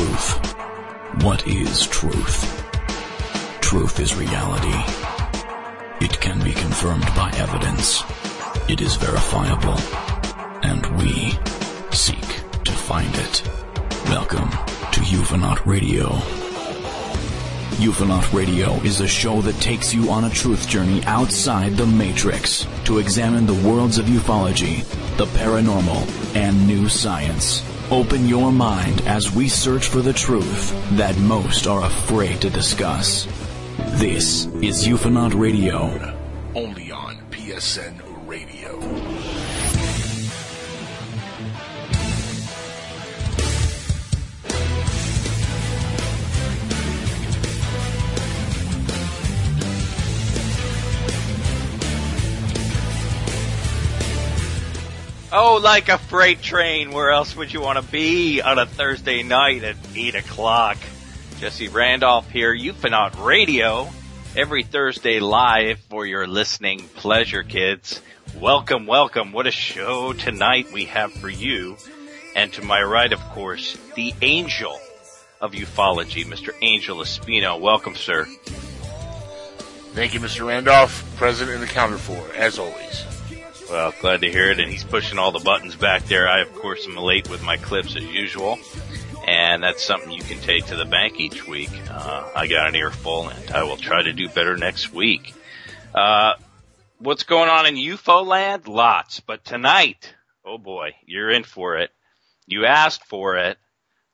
truth. What is truth? Truth is reality. It can be confirmed by evidence. It is verifiable. And we seek to find it. Welcome to Ufonaut Radio. Ufonaut Radio is a show that takes you on a truth journey outside the Matrix to examine the worlds of ufology, the paranormal, and new science. Open your mind as we search for the truth that most are afraid to discuss. This is Ufonaut Radio. Only on PSN Oh, like a freight train. Where else would you want to be on a Thursday night at 8 o'clock? Jesse Randolph here, Ufonaut Radio, every Thursday live for your listening pleasure, kids. Welcome, welcome. What a show tonight we have for you. And to my right, of course, the angel of ufology, Mr. Angel Espino. Welcome, sir. Thank you, Mr. Randolph, present and accounted for, as always. Well, glad to hear it. And he's pushing all the buttons back there. I, of course, am late with my clips as usual. And that's something you can take to the bank each week. Uh, I got an earful and I will try to do better next week. Uh, what's going on in UFO land? Lots. But tonight, oh boy, you're in for it. You asked for it.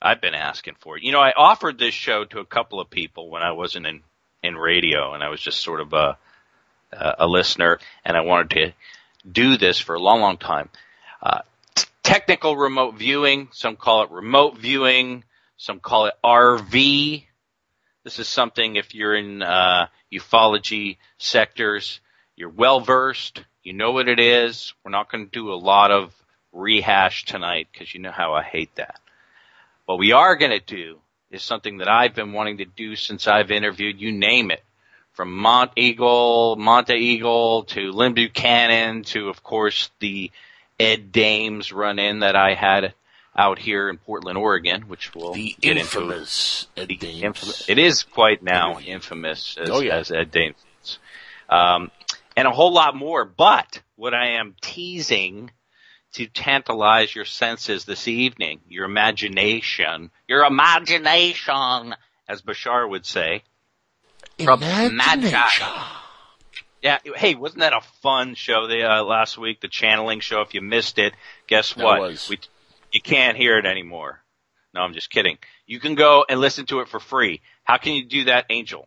I've been asking for it. You know, I offered this show to a couple of people when I wasn't in, in radio and I was just sort of a, a listener and I wanted to do this for a long, long time. Uh, technical remote viewing. Some call it remote viewing. Some call it RV. This is something if you're in uh, ufology sectors, you're well versed. You know what it is. We're not going to do a lot of rehash tonight because you know how I hate that. What we are going to do is something that I've been wanting to do since I've interviewed you name it from Mont Eagle, Monte Eagle to Lynn Buchanan to, of course, the Ed Dames run in that I had out here in Portland, Oregon, which we'll The get infamous Ed into. Dames. Infamous. It is quite now infamous as, Oh, yeah. as Ed Dames. Um, and a whole lot more. But what I am teasing to tantalize your senses this evening, your imagination, your imagination, as Bashar would say, from Magi. Yeah, hey, wasn't that a fun show the, uh, last week? The channeling show. If you missed it, guess That what? was. We, you can't hear it anymore. No, I'm just kidding. You can go and listen to it for free. How can you do that, Angel?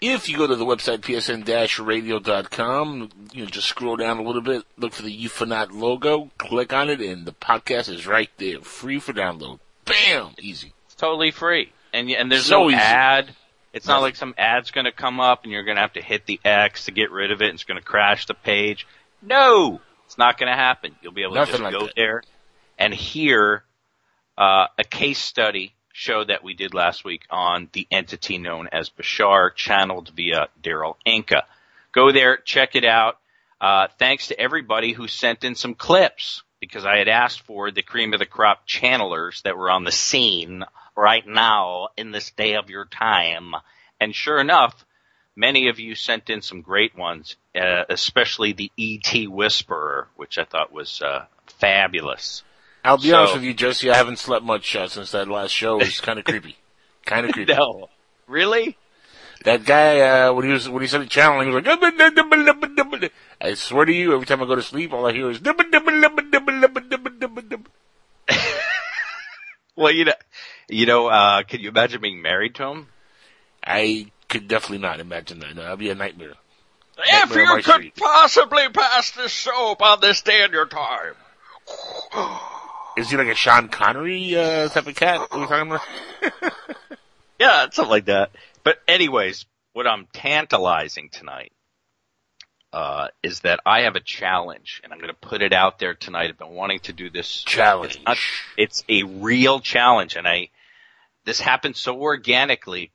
If you go to the website psn-radio.com, you know, just scroll down a little bit, look for the Ufonaut logo, click on it, and the podcast is right there, free for download. Bam! Easy. It's totally free, and and there's So no easy. ad. It's not like some ad's going to come up and you're going to have to hit the X to get rid of it. and It's going to crash the page. No, it's not going to happen. You'll be able Nothing to just like go that. there and hear uh, a case study show that we did last week on the entity known as Bashar, channeled via Darryl Anka. Go there, check it out. Uh, thanks to everybody who sent in some clips because I had asked for the cream of the crop channelers that were on the scene right now in this day of your time. And sure enough, many of you sent in some great ones, uh, especially the ET Whisperer, which I thought was uh, fabulous. I'll be So- honest with you, Jesse, I haven't slept much uh, since that last show. It's kind of creepy. Kind of creepy. No, really? That guy, uh, when he was, when he started channeling, he was like, I swear to you, every time I go to sleep, all I hear is, Well, you know, you know, uh, can you imagine being married to him? I could definitely not imagine that. No, that'd be a nightmare. If Nightmare on you could street. possibly pass this soap on this day in your time. Is he like a Sean Connery, uh, type of cat? Are we talking about? Yeah, something like that. But anyways, what I'm tantalizing tonight, uh, is that I have a challenge and I'm going to put it out there tonight. I've been wanting to do this. Challenge. It's, not- it's a real challenge and I, this happened so organically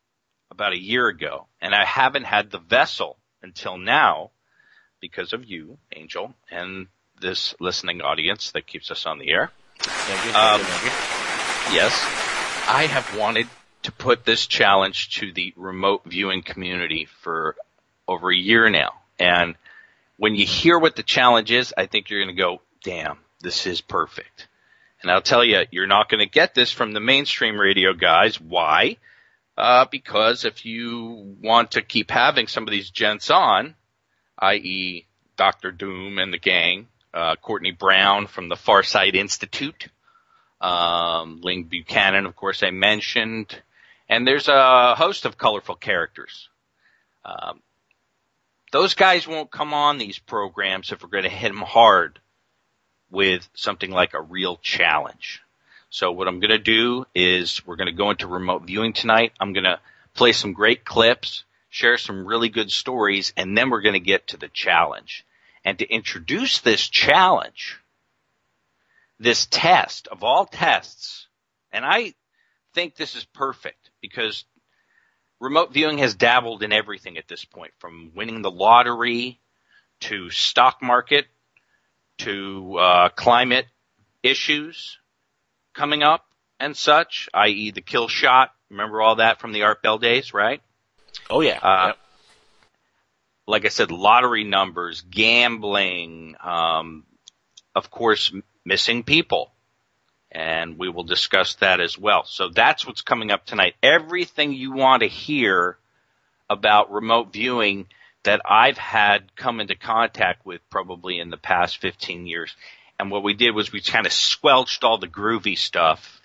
about a year ago and I haven't had the vessel until now because of you, Angel, and this listening audience that keeps us on the air. Um. Yes. I have wanted to put this challenge to the remote viewing community for over a year now. And when you hear what the challenge is, I think you're going to go, damn, this is perfect. And I'll tell you, you're not going to get this from the mainstream radio guys. Why? Uh, because if you want to keep having some of these gents on, i.e. Dr. Doom and the gang, uh, Courtney Brown from the Farsight Institute, um, Lynn Buchanan, of course, I mentioned, and there's a host of colorful characters. Um, those guys won't come on these programs if we're going to hit them hard with something like a real challenge. So what I'm going to do is we're going to go into remote viewing tonight. I'm going to play some great clips, share some really good stories, and then we're going to get to the challenge. And to introduce this challenge, this test of all tests, and I think this is perfect because remote viewing has dabbled in everything at this point, from winning the lottery to stock market to uh, climate issues coming up and such, i.e. the kill shot. Remember all that from the Art Bell days, right? Oh yeah. Uh, Yep. like I said, lottery numbers, gambling, um, of course, missing people. And we will discuss that as well. So that's what's coming up tonight. Everything you want to hear about remote viewing that I've had come into contact with probably in the past 15 years. And what we did was we kind of squelched all the groovy stuff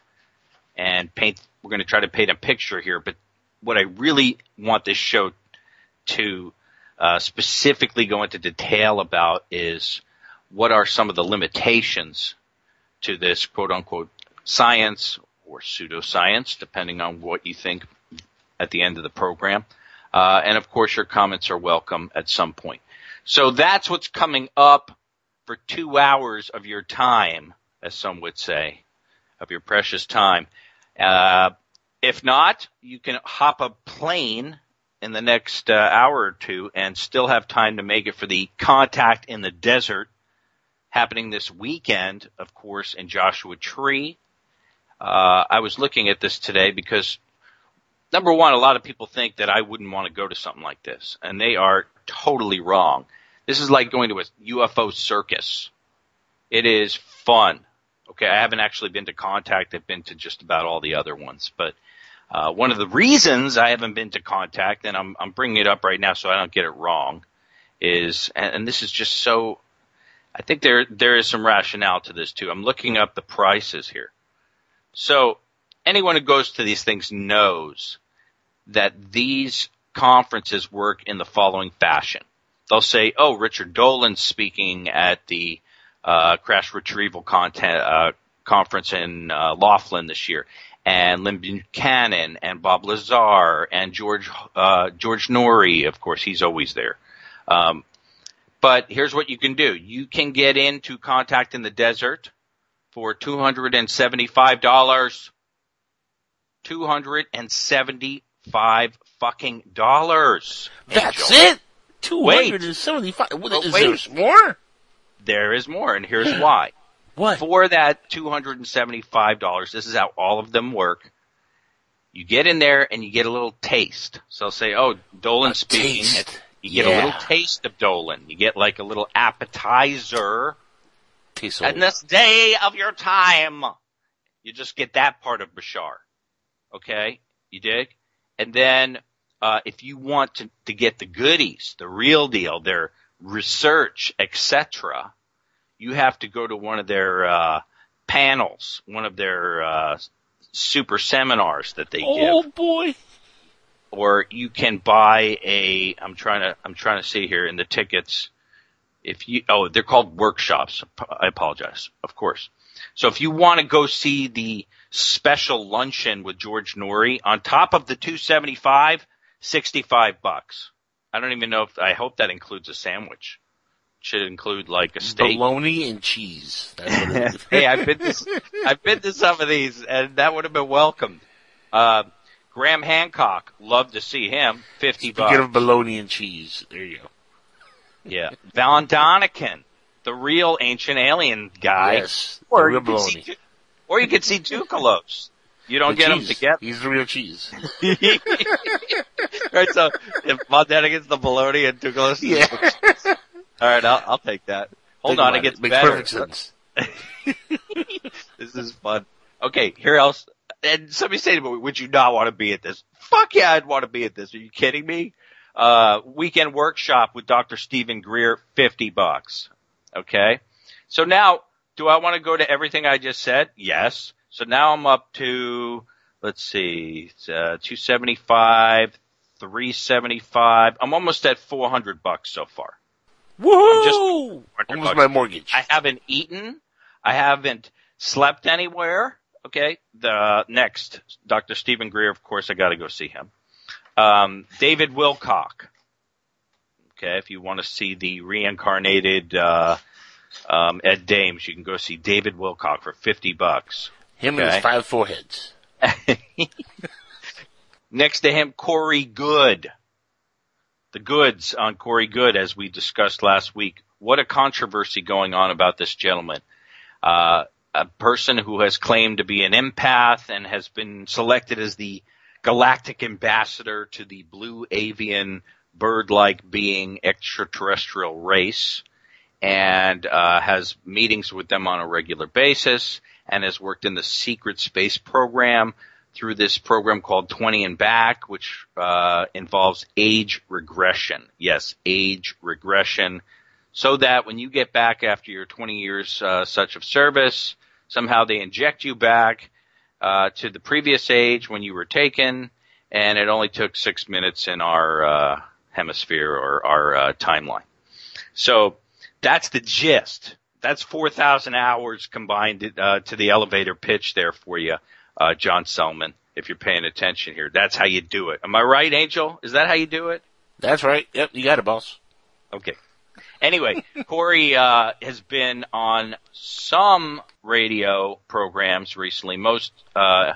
and paint, we're going to try to paint a picture here, but what I really want this show to uh, specifically go into detail about is what are some of the limitations to this quote unquote science or pseudoscience, depending on what you think at the end of the program. Uh, and of course, your comments are welcome at some point. So that's what's coming up for two hours of your time, as some would say, of your precious time. Uh, if not, you can hop a plane in the next uh, hour or two and still have time to make it for the contact in the desert happening this weekend, of course, in Joshua Tree. Uh, I was looking at this today because number one, a lot of people think that I wouldn't want to go to something like this, and they are totally wrong. This is like going to a UFO circus. It is fun. Okay, I haven't actually been to Contact. I've been to just about all the other ones, but uh, one of the reasons I haven't been to Contact, and I'm, I'm bringing it up right now so I don't get it wrong, is, and, and this is just so. I think there there is some rationale to this too. I'm looking up the prices here. So anyone who goes to these things knows that these conferences work in the following fashion. They'll say, "Oh, Richard Dolan's speaking at the uh, crash retrieval content uh, conference in uh, Laughlin this year." and Lynn Buchanan and Bob Lazar and George uh, George Noory, of course, he's always there. Um, but here's what you can do: you can get into Contact in the Desert for two hundred and seventy-five dollars. Two hundred and seventy-five fucking dollars. That's Angel. it. Two hundred and seventy-five. What, Oh, is wait. there more? There is more, and here's why. What? for that $275, this is how all of them work. You get in there and you get a little taste. So say, oh, Dolan speaking. taste. You get Yeah. a little taste of Dolan. You get like a little appetizer. Tastes And this day of your time, you just get that part of Bashar. Okay? You dig? And then, uh, if you want to, to get the goodies, the real deal, their research, etc., you have to go to one of their, uh, panels, one of their, uh, super seminars that they give Oh boy. Or you can buy a I'm trying to I'm trying to see here in the tickets. If you oh they're called workshops. I apologize. Of course. So if you want to go see the special luncheon with George Noory on top of the 275 65 bucks. I don't even know if I hope that includes a sandwich. Should include like a steak. Bologna and cheese. Hey, I've been to I've been to some of these, and that would have been welcomed. Uh, Graham Hancock, love to see him. Fifty bucks. Speaking of bologna and cheese, there you go. yeah, Von Däniken, the real ancient alien guy. yes. Or the you real could see, bologna. Tu- or you could see Tsoukalos. You don't The get them cheese. together. He's the real cheese. right, so if Montana gets the bologna and is Yeah. the- All right, I'll, I'll take that. Hold Think on, it gets Makes better. perfect sense. This is fun. Okay, here else. And somebody said to me, would you not want to be at this? Fuck yeah, I'd want to be at this. Are you kidding me? Uh, weekend workshop with Dr. Stephen Greer, 50 bucks. Okay. So now, do I want to go to everything I just said? Yes. So now I'm up to, let's see, uh, 275, 375. I'm almost at 400 bucks so far. Woohoo! just- Almost my mortgage. I haven't eaten. I haven't slept anywhere. Okay. The next, Dr. Stephen Greer, of course, I got to go see him. Um, David Wilcock. Okay. If you want to see the reincarnated, uh, um, Ed Dames, you can go see David Wilcock for 50 bucks. Him and his five foreheads. Next to him, Corey Goode. The goods on Corey Goode, as we discussed last week. What a controversy going on about this gentleman. Uh, a person who has claimed to be an empath and has been selected as the galactic ambassador to the blue avian bird-like being extraterrestrial race and uh, has meetings with them on a regular basis and has worked in the secret space program through this program called 20 and Back, which uh, involves age regression. Yes, age regression. So that when you get back after your 20 years uh, such of service, somehow they inject you back uh, to the previous age when you were taken, and it only took six minutes in our uh, hemisphere or our uh, timeline. So that's the gist. That's 4,000 hours combined uh, to the elevator pitch there for you, uh, John Selman, if you're paying attention here. That's how you do it. Am I right, Angel? Is that how you do it? That's right. Yep, you got it, boss. Okay. Anyway, Corey uh, has been on some radio programs recently. Most uh,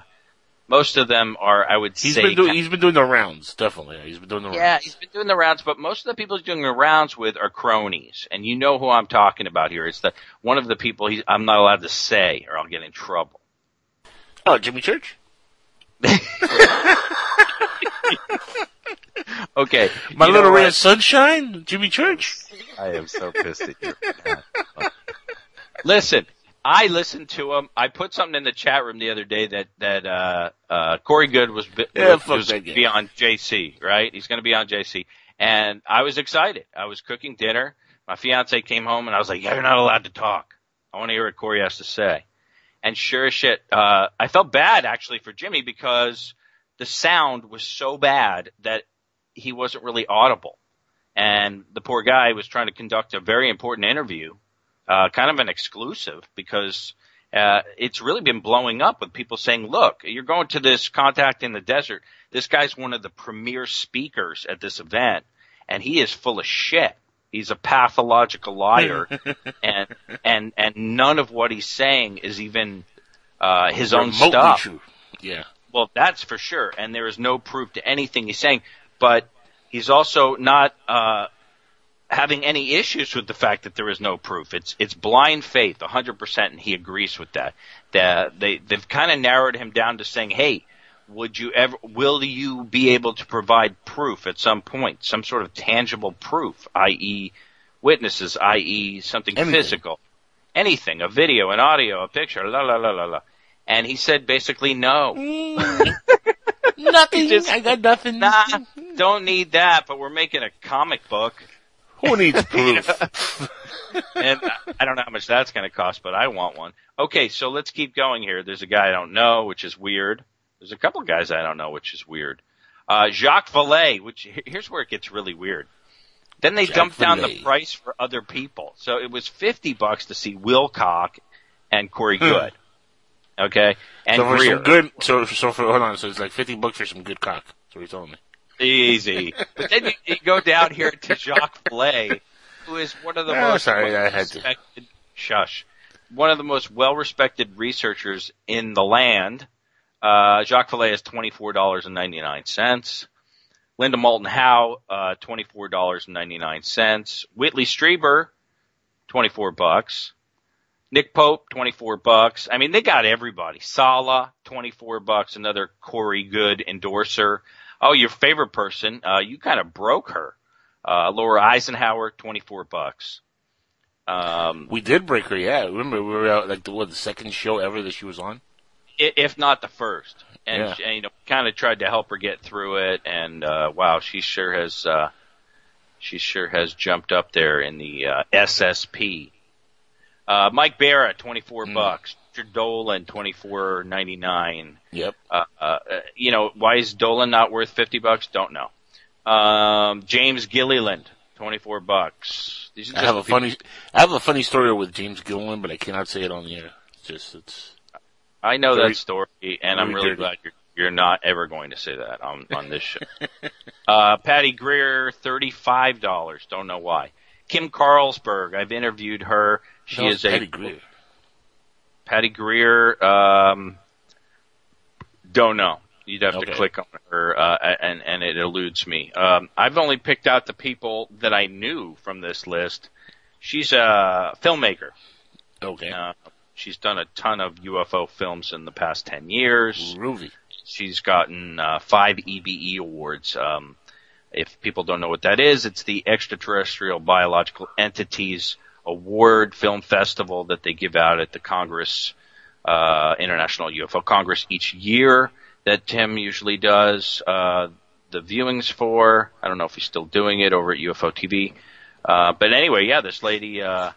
most of them are, I would He's say, been doing. He's been doing the rounds. Definitely, he's been doing the Yeah, rounds. he's been doing the rounds, but most of the people he's doing the rounds with are cronies, and you know who I'm talking about here. It's the one of the people he, I'm not allowed to say, or I'll get in trouble. Oh, Jimmy Church. Okay, My you little ray of sunshine, Jimmy Church. I am so pissed at you. Listen, I listened to him. I put something in the chat room the other day that that uh uh Corey Goode was bi- Yeah, was, was gonna be on JC, right? He's going to be on JC, and I was excited. I was cooking dinner. My fiance came home, and I was like, "You're not allowed to talk. I want to hear what Corey has to say." And sure as shit, uh, I felt bad actually for Jimmy because the sound was so bad that he wasn't really audible. And the poor guy was trying to conduct a very important interview, uh, kind of an exclusive because, uh, it's really been blowing up with people saying, look, you're going to this contact in the desert. This guy's one of the premier speakers at this event and he is full of shit. He's a pathological liar and, and, and none of what he's saying is even, uh, his own stuff. true. Yeah. Well, that's for sure, and there is no proof to anything he's saying. But he's also not uh, having any issues with the fact that there is no proof. It's it's blind faith, 100%, and he agrees with that. The, they they've kind of narrowed him down to saying, "Hey, would you ever? Will you be able to provide proof at some point, some sort of tangible proof, i.e., witnesses, i.e., something Anything. physical, anything, a video, an audio, a picture, la la la la la." And he said basically no. nothing. just- I got nothing. Nah, don't need that, but we're making a comic book. Who needs proof? And I don't know how much that's going to cost, but I want one. Okay, so let's keep going here. There's a guy I don't know, which is weird. There's a couple guys I don't know, which is weird. Uh, Jacques Vallée, which here's where it gets really weird. Then they Jacques dumped down the price for other people. So it was 50 bucks to see Wilcock and Corey Goode. Okay? And so for Greer. some good, so so for hold on, so it's like fifty bucks for some good cock. That's what he told me. Easy. But then you, you go down here to Jacques Vallée, who is one of the most sorry, I had to. respected, shush, one of the most well-respected researchers in the land. Uh, Jacques Vallée is $24.99. Linda Moulton Howe, uh, $24.99. Whitley Strieber, 24 bucks. Nick Pope, 24 bucks. I mean, they got everybody. Sala, 24 bucks. Another Corey Goode endorser. Oh, your favorite person, uh, you kind of broke her. Uh, Laura Eisenhower, 24 bucks. Um, We did break her, yeah. Remember, we were out, like, the, what, the second show ever that she was on? if not the first. And, Yeah. she- and you know, kind of tried to help her get through it. And uh, wow, she sure has. Uh, she sure has jumped up there in the uh, SSP. Uh, Mike Bara, twenty four Mm. bucks. Richard Dolan, twenty four ninety nine. Yep. Uh, uh, you know, why is Dolan not worth fifty bucks? Don't know. Um, James Gilliland, twenty four bucks. I have a people- funny, I have a funny story with James Gilliland, but I cannot say it on the air. It's just, it's, I know Very- that story, and I'm really dirty. glad you're you're not ever going to say that on on this show. uh, Patty Greer, thirty five dollars. Don't know why. Kim Carlsberg, I've interviewed her. She No, is a Patty Greer. Patty Greer. Um, don't know. You'd have to click on her, uh, and and it eludes me. Um, I've only picked out the people that I knew from this list. She's a filmmaker. Okay. Uh, she's done a ton of UFO films in the past ten years. Groovy. She's gotten uh, five EBE awards. Um, if people don't know what that is, it's the Extraterrestrial Biological Entities Award Film Festival that they give out at the Congress, uh, International UFO Congress each year that Tim usually does, uh, the viewings for. I don't know if he's still doing it over at UFO TV. Uh, but anyway, yeah, this lady, uh,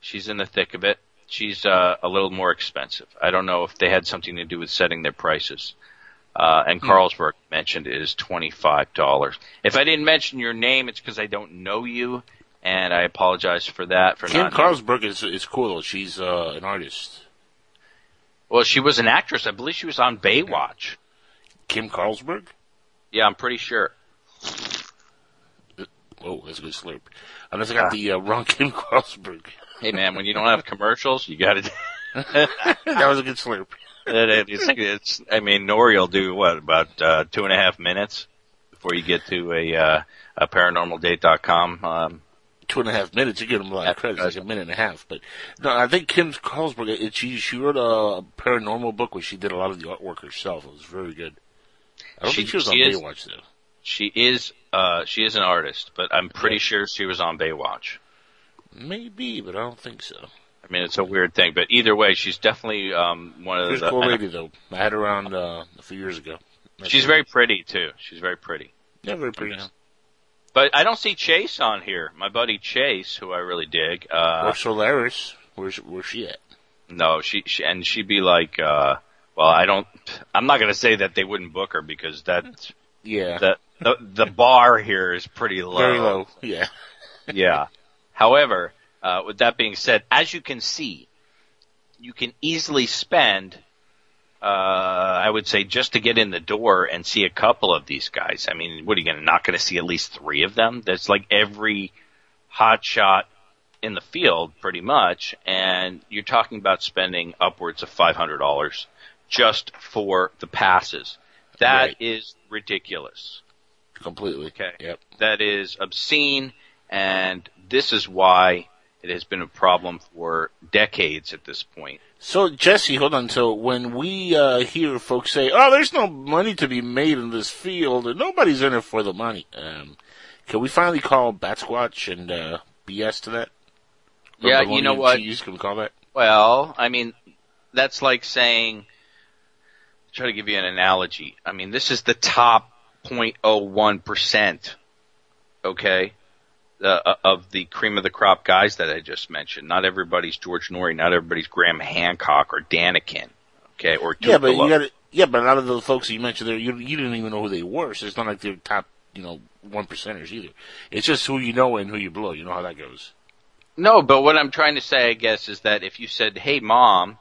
she's in the thick of it. She's, uh, a little more expensive. I don't know if they had something to do with setting their prices. Uh, and Carlsberg mentioned it is $25. If I didn't mention your name, it's because I don't know you, and I apologize for that. For Kim not Carlsberg is, is cool though. She's, uh, an artist. Well, she was an actress. I believe she was on Baywatch. Kim Carlsberg? Yeah, I'm pretty sure. Oh, that's a good slurp. Unless I got the uh, wrong Kim Carlsberg. Hey man, when you don't have commercials, you gotta, that was a good slurp. it's, it's, I mean, Noory will do what, about, uh, two and a half minutes before you get to a, uh, a paranormaldate.com, um, Two and a half minutes, you get him a lot of credit. It's like a minute and a half. But no, I think Kim Carlsberg, it, she she wrote a paranormal book where she did a lot of the artwork herself. It was very good. I don't She- think she was on is- Baywatch though. she is, uh, she is an artist, but I'm pretty sure she was on Baywatch. Maybe, but I don't think so. I mean, it's a weird thing, but either way, she's definitely um, one of She's the. a cool lady though. I had her on uh, a few years ago. She's very pretty too. She's very pretty. yeah, very pretty. just- But I don't see Chase on here. My buddy Chase, who I really dig. Uh, or Solaris. Where's where's she at? no, she, she and she'd be like, uh, well, I don't. I'm not going to say that they wouldn't book her because that Yeah, the the, the bar here is pretty low. very low. Yeah, yeah. However, uh, with that being said, as you can see, you can easily spend, uh, I would say, just to get in the door and see a couple of these guys. I mean, what are you going to not going to see at least three of them? That's like every hot shot in the field, pretty much. And you're talking about spending upwards of five hundred dollars just for the passes. That is Right. ridiculous. completely. Okay. Yep. That is obscene, and this is why it has been a problem for decades at this point. So Jesse, hold on. So when we uh, hear folks say, "Oh, there's no money to be made in this field, and nobody's in it for the money," um, can we finally call Bat Squatch and uh, BS to that? Or Yeah, you know what? Cheese, can we call that? Well, I mean, that's like saying, try to give you an analogy. I mean, this is the top 0.01%, okay, uh, of the cream of the crop guys that I just mentioned. Not everybody's George Noory, not everybody's Graham Hancock or Däniken, okay, or Yeah, but you got Yeah, but a lot of the folks that you mentioned there, you you didn't even know who they were. So it's not like they're top, you know, one percenters either. It's just who you know and who you blow. You know how that goes. No, but what I'm trying to say, I guess, is that if you said, "Hey, mom,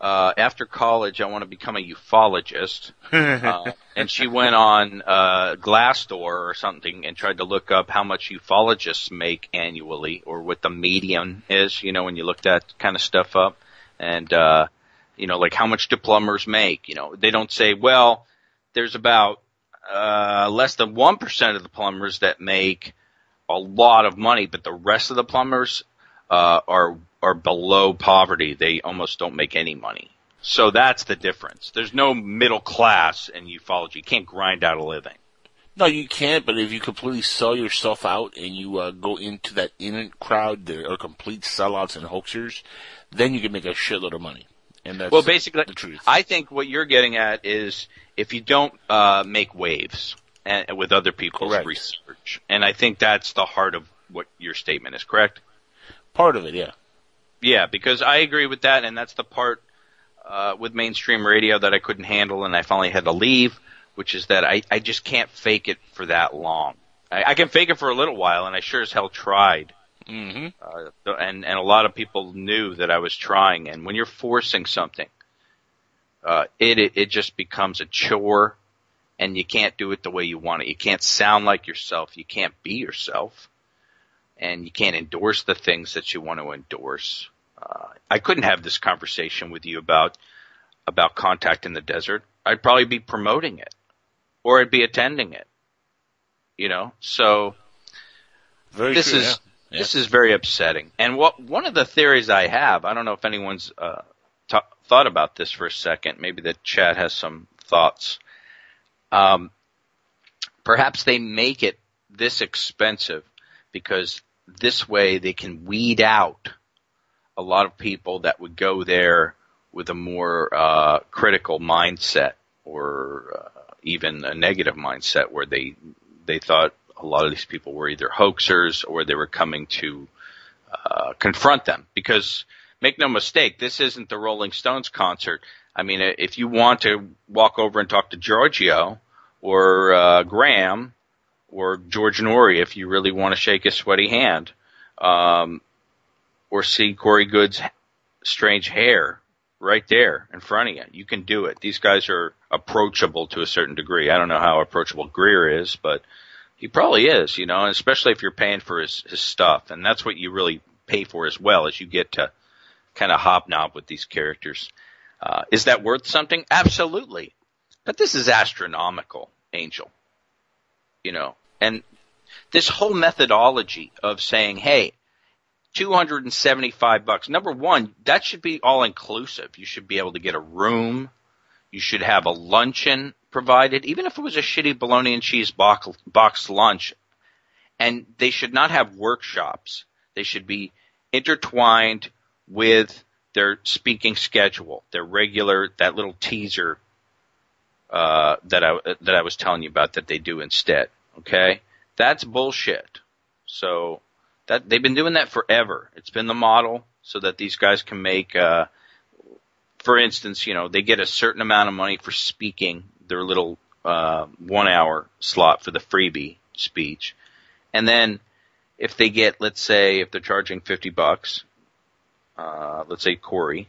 uh, after college, I want to become a ufologist," uh, and she went on uh, Glassdoor or something and tried to look up how much ufologists make annually, or what the median is, you know, when you look that kind of stuff up, and uh, you know, like how much do plumbers make? You know, they don't say, "Well, there's about uh, less than one percent of the plumbers that make." a lot of money, but the rest of the plumbers uh, are are below poverty, they almost don't make any money. So that's the difference. There's no middle class in ufology. You can't grind out a living. No, you can't. But if you completely sell yourself out and you uh, go into that in crowd that are complete sellouts and hoaxers, then you can make a shitload of money. And that's well, basically, the truth. I think what you're getting at is if you don't uh, make waves and, with other people's Correct. research, and I think that's the heart of what your statement is. Correct? Part of it, yeah. Yeah, because I agree with that, and that's the part uh, with mainstream radio that I couldn't handle, and I finally had to leave. Which is that I, I just can't fake it for that long. I, I can fake it for a little while, and I sure as hell tried. hmm Uh, and and a lot of people knew that I was trying. And when you're forcing something, uh, it, it it just becomes a chore, and you can't do it the way you want it. You can't sound like yourself. You can't be yourself, and you can't endorse the things that you want to endorse. Uh, I couldn't have this conversation with you about about contact in the desert. I'd probably be promoting it, or I'd be attending it. You know, so Very this true, is yeah. Yeah. this is very upsetting. And what one of the theories I have, I don't know if anyone's uh, t- thought about this for a second. Maybe the chat has some thoughts. Um, perhaps they make it this expensive because this way they can weed out a lot of people that would go there with a more uh, critical mindset or uh, even a negative mindset where they they thought a lot of these people were either hoaxers or they were coming to uh, confront them. Because make no mistake, this isn't the Rolling Stones concert. I mean, if you want to walk over and talk to Giorgio or uh, Graham or George Noory, if you really want to shake his sweaty hand, um, or see Corey Goode's strange hair right there in front of you. You can do it. These guys are approachable to a certain degree. I don't know how approachable Greer is, but he probably is, you know, and especially if you're paying for his, his stuff. And that's what you really pay for as well as you get to kind of hobnob with these characters. Uh, is that worth something? Absolutely. But this is astronomical, Angel. You know, and this whole methodology of saying, hey, 275 bucks. Number one, that should be all inclusive. You should be able to get a room. You should have a luncheon provided, even if it was a shitty bologna and cheese box, box lunch. And they should not have workshops. They should be intertwined with their speaking schedule, their regular, that little teaser, uh, that I, that I was telling you about that they do instead. Okay? That's bullshit. So, that they've been doing that forever. It's been the model so that these guys can make uh for instance, you know, they get a certain amount of money for speaking their little uh 1 hour slot for the freebie speech. And then if they get let's say if they're charging 50 bucks uh let's say Corey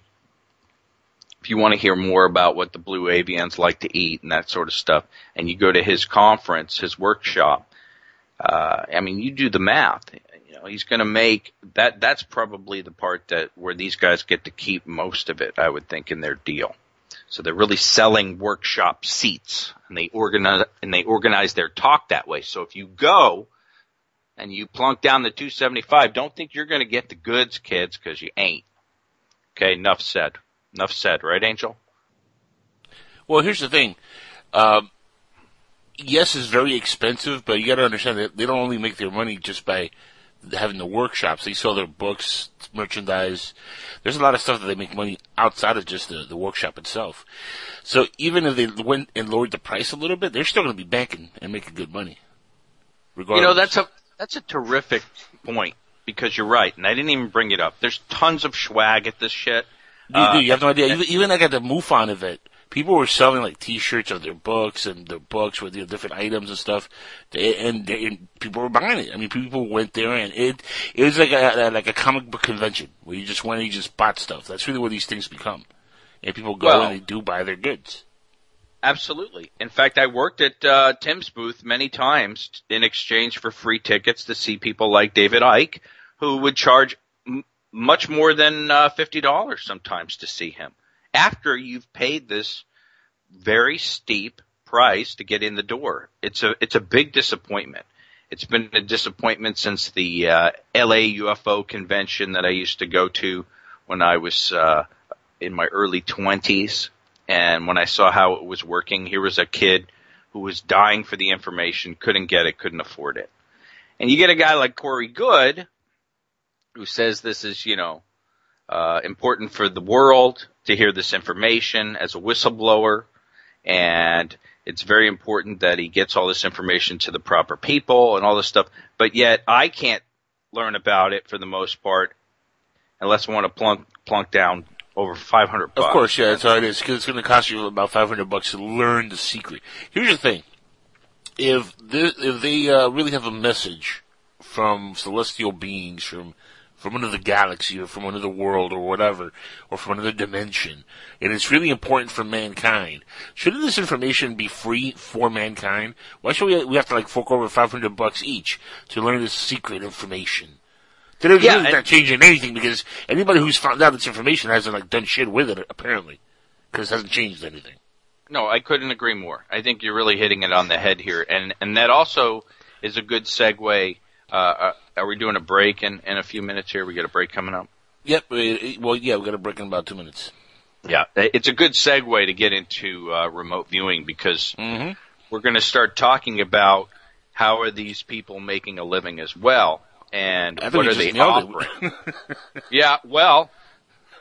if you want to hear more about what the blue avians like to eat and that sort of stuff and you go to his conference, his workshop, uh, I mean, you do the math. You know, he's going to make that. That's probably the part that where these guys get to keep most of it. I would think in their deal. So they're really selling workshop seats, and they organize and they organize their talk that way. So if you go and you plunk down the 275, don't think you're going to get the goods, kids, because you ain't. Okay, enough said. Enough said, right, Angel? Well, here's the thing. Um, yes, it's very expensive, but you got to understand that they don't only make their money just by having the workshops. They sell their books, merchandise. There's a lot of stuff that they make money outside of just the, the workshop itself. So even if they went and lowered the price a little bit, they're still going to be banking and making good money. Regardless. You know, that's a that's a terrific point because you're right, and I didn't even bring it up. There's tons of swag at this shit. You, Uh, do, you have no idea. Even, even like at the MUFON event, people were selling like T-shirts of their books and their books with you know, different items and stuff, they, and, they, and people were buying it. I mean, people went there and it it was like a, like a comic book convention where you just went and you just bought stuff. That's really what these things become. And people go Well- and they do buy their goods. Absolutely. In fact, I worked at uh, Tim's booth many times in exchange for free tickets to see people like David Icke, who would charge much more than uh, fifty dollars sometimes to see him. After you've paid this very steep price to get in the door, it's a it's a big disappointment. It's been a disappointment since the uh, LA UFO convention that I used to go to when I was uh, in my early 20s. And when I saw how it was working, here was a kid who was dying for the information, couldn't get it, couldn't afford it. And you get a guy like Corey Goode, who says this is, you know, uh, important for the world to hear this information as a whistleblower, and it's very important that he gets all this information to the proper people and all this stuff. But yet, I can't learn about it for the most part unless I want to plunk plunk down over 500 bucks. Of course, yeah, that's how it is, because it's going to cost you about 500 bucks to learn the secret. Here's the thing. If, this, if they uh, really have a message from celestial beings, from from another galaxy or from another world or whatever, or from another dimension, and it's really important for mankind. Shouldn't this information be free for mankind? Why should we, we have to like fork over 500 bucks each to learn this secret information? They're Yeah, really not changing anything because anybody who's found out this information hasn't like done shit with it apparently, because it hasn't changed anything. No, I couldn't agree more. I think you're really hitting it on the head here, and and that also is a good segue. Uh, uh, are we doing a break in, in a few minutes here? We got a break coming up. Yep. Well, yeah, we got a break in about two minutes. Yeah, it's a good segue to get into uh, remote viewing because Mm-hmm. we're going to start talking about how are these people making a living as well, and what are they offering. yeah, well,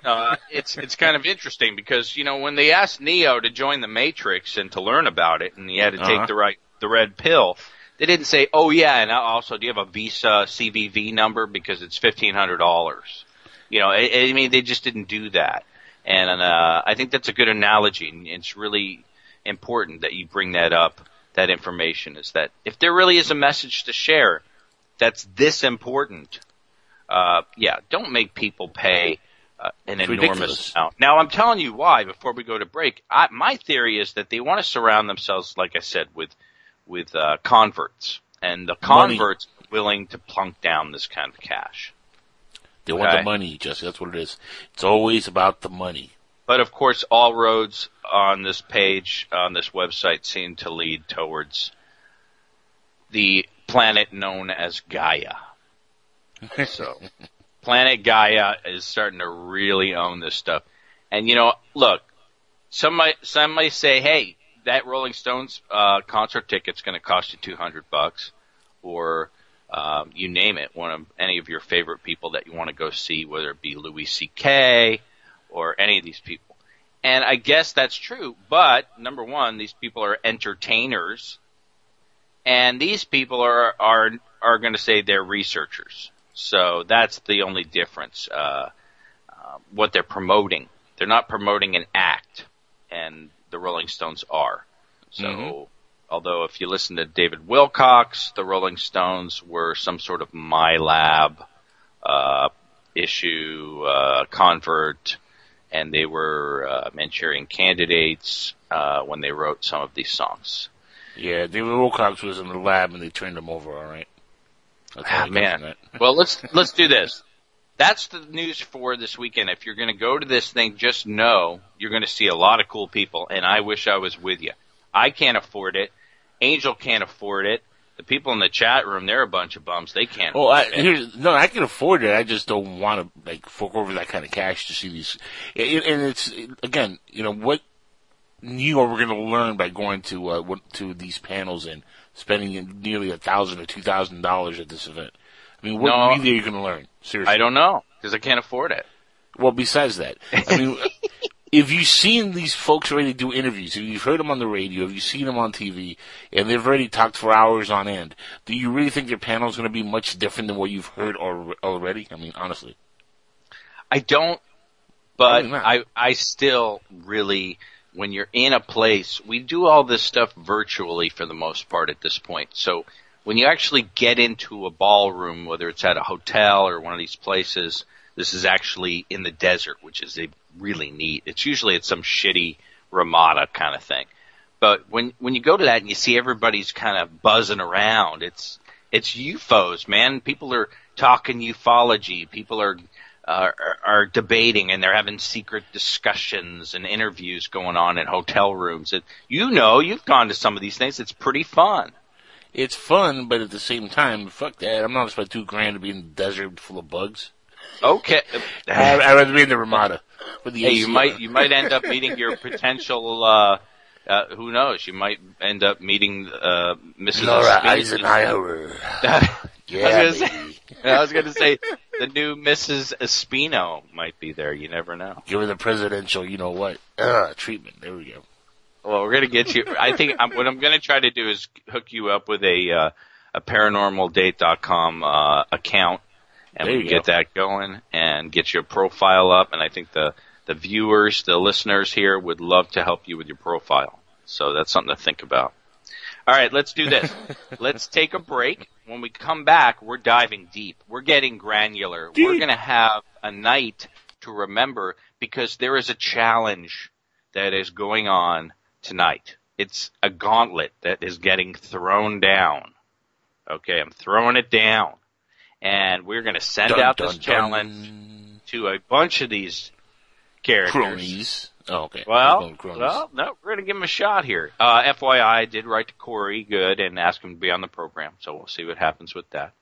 uh, it's it's kind of interesting because you know when they asked Neo to join the Matrix and to learn about it, and he had to take Uh-huh. the right the red pill. They didn't say, "Oh yeah, and also do you have a Visa CVV number because it's fifteen hundred dollars." You know, I, I mean, they just didn't do that, and uh, I think that's a good analogy. And it's really important that you bring that up. That information is that if there really is a message to share, that's this important. Uh, yeah, don't make people pay uh, an It's enormous ridiculous. amount. Now, I'm telling you why. Before we go to break, I, my theory is that they want to surround themselves, like I said, with with uh, converts, and the Money. converts are willing to plunk down this kind of cash. They want the money, Jesse. That's what it is. It's always about the money. But of course, all roads on this page, on this website, seem to lead towards the planet known as Gaia. So, planet Gaia is starting to really own this stuff. And you know, look, some might, some might say, hey, that Rolling Stones, uh, concert ticket's gonna cost you 200 bucks. Or, um, you name it, one of any of your favorite people that you want to go see, whether it be Louis C.K., or any of these people. And I guess that's true, but number one, these people are entertainers, and these people are are are going to say they're researchers. So that's the only difference. Uh, uh, what they're promoting, they're not promoting an act, and the Rolling Stones are. So, Mhm. although if you listen to David Wilcock, the Rolling Stones were some sort of My Lab uh, issue, uh, convert, and they were uh, Manchurian candidates uh, when they wrote some of these songs. Yeah, David Wilcock was in the lab and they turned him over. All right. That's Ah, man. Well, let's let's do this. That's the news for this weekend. If you're going to go to this thing, just know you're going to see a lot of cool people, and I wish I was with you. I can't afford it. Angel can't afford it. The people in the chat room, they're a bunch of bums. They can't. Oh, I, afford it. here's, no, I can afford it. I just don't want to like fork over that kind of cash to see these. And and it's again, you know, what you are we going to learn by going to uh, to these panels and spending nearly a thousand or two thousand dollars at this event. I mean, what No. really are you going to learn? Seriously, I don't know because I can't afford it. Well, besides that, I mean, if you've seen these folks already do interviews, if you've heard them on the radio, if you've seen them on TV, and they've already talked for hours on end, do you really think their panel is going to be much different than what you've heard al- already? I mean, honestly. I don't, but I I still really when you're in a place, we do all this stuff virtually for the most part at this point. So when you actually get into a ballroom, whether it's at a hotel or one of these places, this is actually in the desert, which is a really neat. It's usually at some shitty Ramada kind of thing. But when when you go to that and you see everybody's kind of buzzing around, it's it's UFOs, man. People are talking ufology. People are uh, are, are debating and they're having secret discussions and interviews going on in hotel rooms. It, you know, you've gone to some of these things. It's pretty fun. It's fun, but at the same time, fuck that. I'm not gonna spend two grand to be in the desert full of bugs. Okay. I'd, I'd rather be in the Ramada. With the Hey, AC you on. might you might end up meeting your potential. Uh, uh, who knows? You might end up meeting uh, Mrs. Laura Eisenhower. Yeah, was gonna say, I was going to say the new Mrs. Espino might be there. You never know. Give her the presidential, you know what, uh, treatment. There we go. Well, we're going to get you. I think I'm, what I'm going to try to do is hook you up with a uh, a paranormaldate.com uh, account, and There we can get go. that going and get your profile up. And I think the the viewers, the listeners here, would love to help you with your profile. So that's something to think about. All right, let's do this. let's take a break. When we come back, we're diving deep. We're getting granular. We're going to have a night to remember because there is a challenge that is going on tonight. It's a gauntlet that is getting thrown down. Okay, I'm throwing it down. And we're going to send Dun, out dun, this dun. challenge to a bunch of these characters. Cronies. Oh, okay. Well, well, no, we're gonna give him a shot here. Uh, FYI, I did write to Corey Goode and ask him to be on the program, so we'll see what happens with that.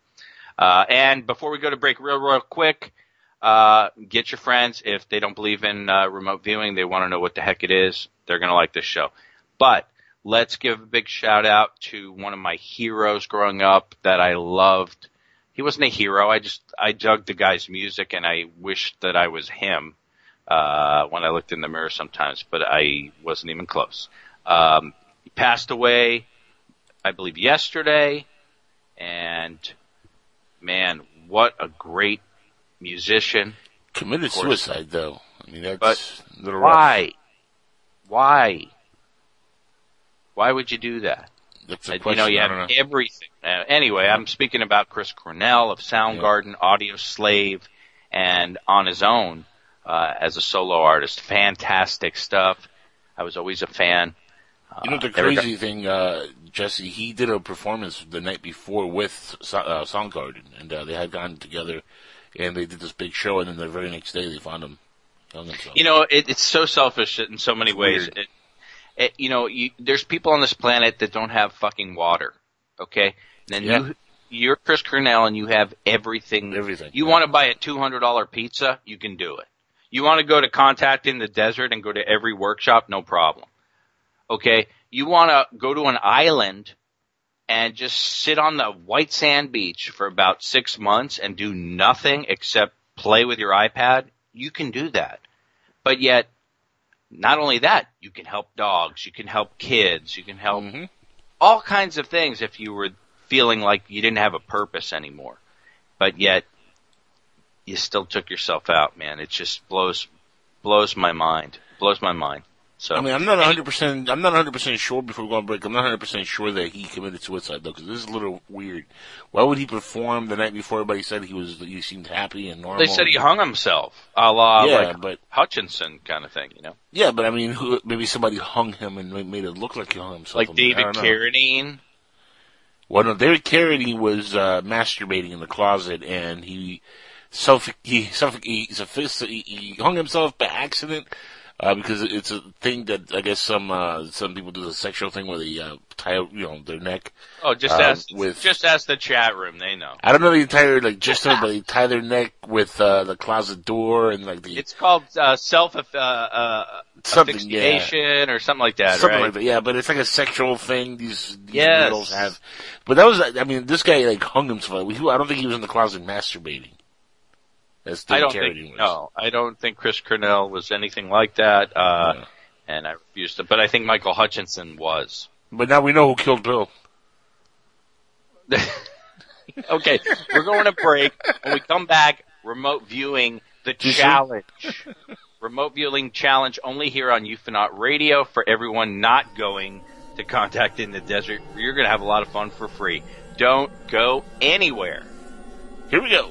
Uh, and before we go to break, real, real quick, uh, get your friends if they don't believe in uh, remote viewing, they want to know what the heck it is. They're gonna like this show. But let's give a big shout out to one of my heroes growing up that I loved. He wasn't a hero. I just I dug the guy's music and I wished that I was him uh, when I looked in the mirror sometimes, but I wasn't even close. Um, he passed away, I believe, yesterday, and man, what a great musician. Committed suicide, though. I mean, that's But a little rough. Why? Why? Why would you do that? That's a Uh, question. you know, you have know. everything. Uh, anyway, I'm speaking about Chris Cornell of Soundgarden, Audioslave, and on his own uh, as a solo artist. Fantastic stuff. I was always a fan. Uh, You know the got- crazy thing, uh, Jesse? He did a performance the night before with So- uh, Soundgarden, and uh, they had gotten together, and they did this big show, and then the very next day they found him. You know, it, it's so selfish in so many It's ways. It, it, you know, you, there's people on this planet that don't have fucking water. Okay, and then Yeah. you, you're Chris Cornell, and you have everything. Everything, You yeah. want to buy a two hundred dollar pizza? You can do it. You want to go to contact in the desert and go to every workshop? No problem. Okay, you want to go to an island and just sit on the white sand beach for about six months and do nothing except play with your iPad? You can do that. But yet, not only that, you can help dogs, you can help kids, you can help Mhm. all kinds of things if you were feeling like you didn't have a purpose anymore. But yet, you still took yourself out, man. It just blows, blows my mind. Blows my mind. So, I mean, I'm not 100. percent I'm not 100 percent sure. Before we go on break, I'm not 100 percent sure that he committed suicide though, because this is a little weird. Why would he perform the night before? Everybody said he was. He seemed happy and normal. they said he hung himself, a la Yeah, like but Hutchence kind of thing, you know, yeah, but I mean, who, maybe somebody hung him and made it look like he hung himself. like I mean, David. Carradine. Well, no, David Carradine was uh, masturbating in the closet, and he self he sophistic- he, he hung himself by accident uh, because it's a thing that I guess some uh, some people do the sexual thing where they uh, tie you know their neck. Oh, just Uh, ask, with- just ask the chat room. They know. I don't know the entire like just but they tie their neck with uh, the closet door and like the It's called uh, self uh, uh, something yeah. or something like that, Something right? like that, yeah, but it's like a sexual thing. These, these Yes. have, but that was, I mean, this guy like hung himself. I don't think he was in the closet masturbating. That's I don't Carradine think was. no, I don't think Chris Cornell was anything like that, uh, Yeah. and I refused to. But I think Michael Hutchence was. But now we know who killed Bill. okay, we're going to break. When we come back, remote viewing the challenge. remote viewing challenge only here on Ufonaut Radio for everyone not going to contact in the desert. You're going to have a lot of fun for free. Don't go anywhere. Here we go.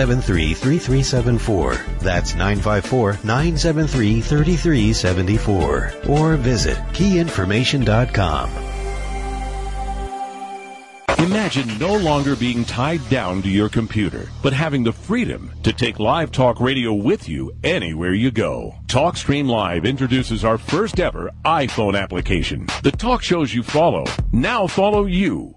973 3374. That's 954 973 3374. Or visit keyinformation.com. Imagine no longer being tied down to your computer, but having the freedom to take live talk radio with you anywhere you go. TalkStream Live introduces our first ever iPhone application. The talk shows you follow now follow you.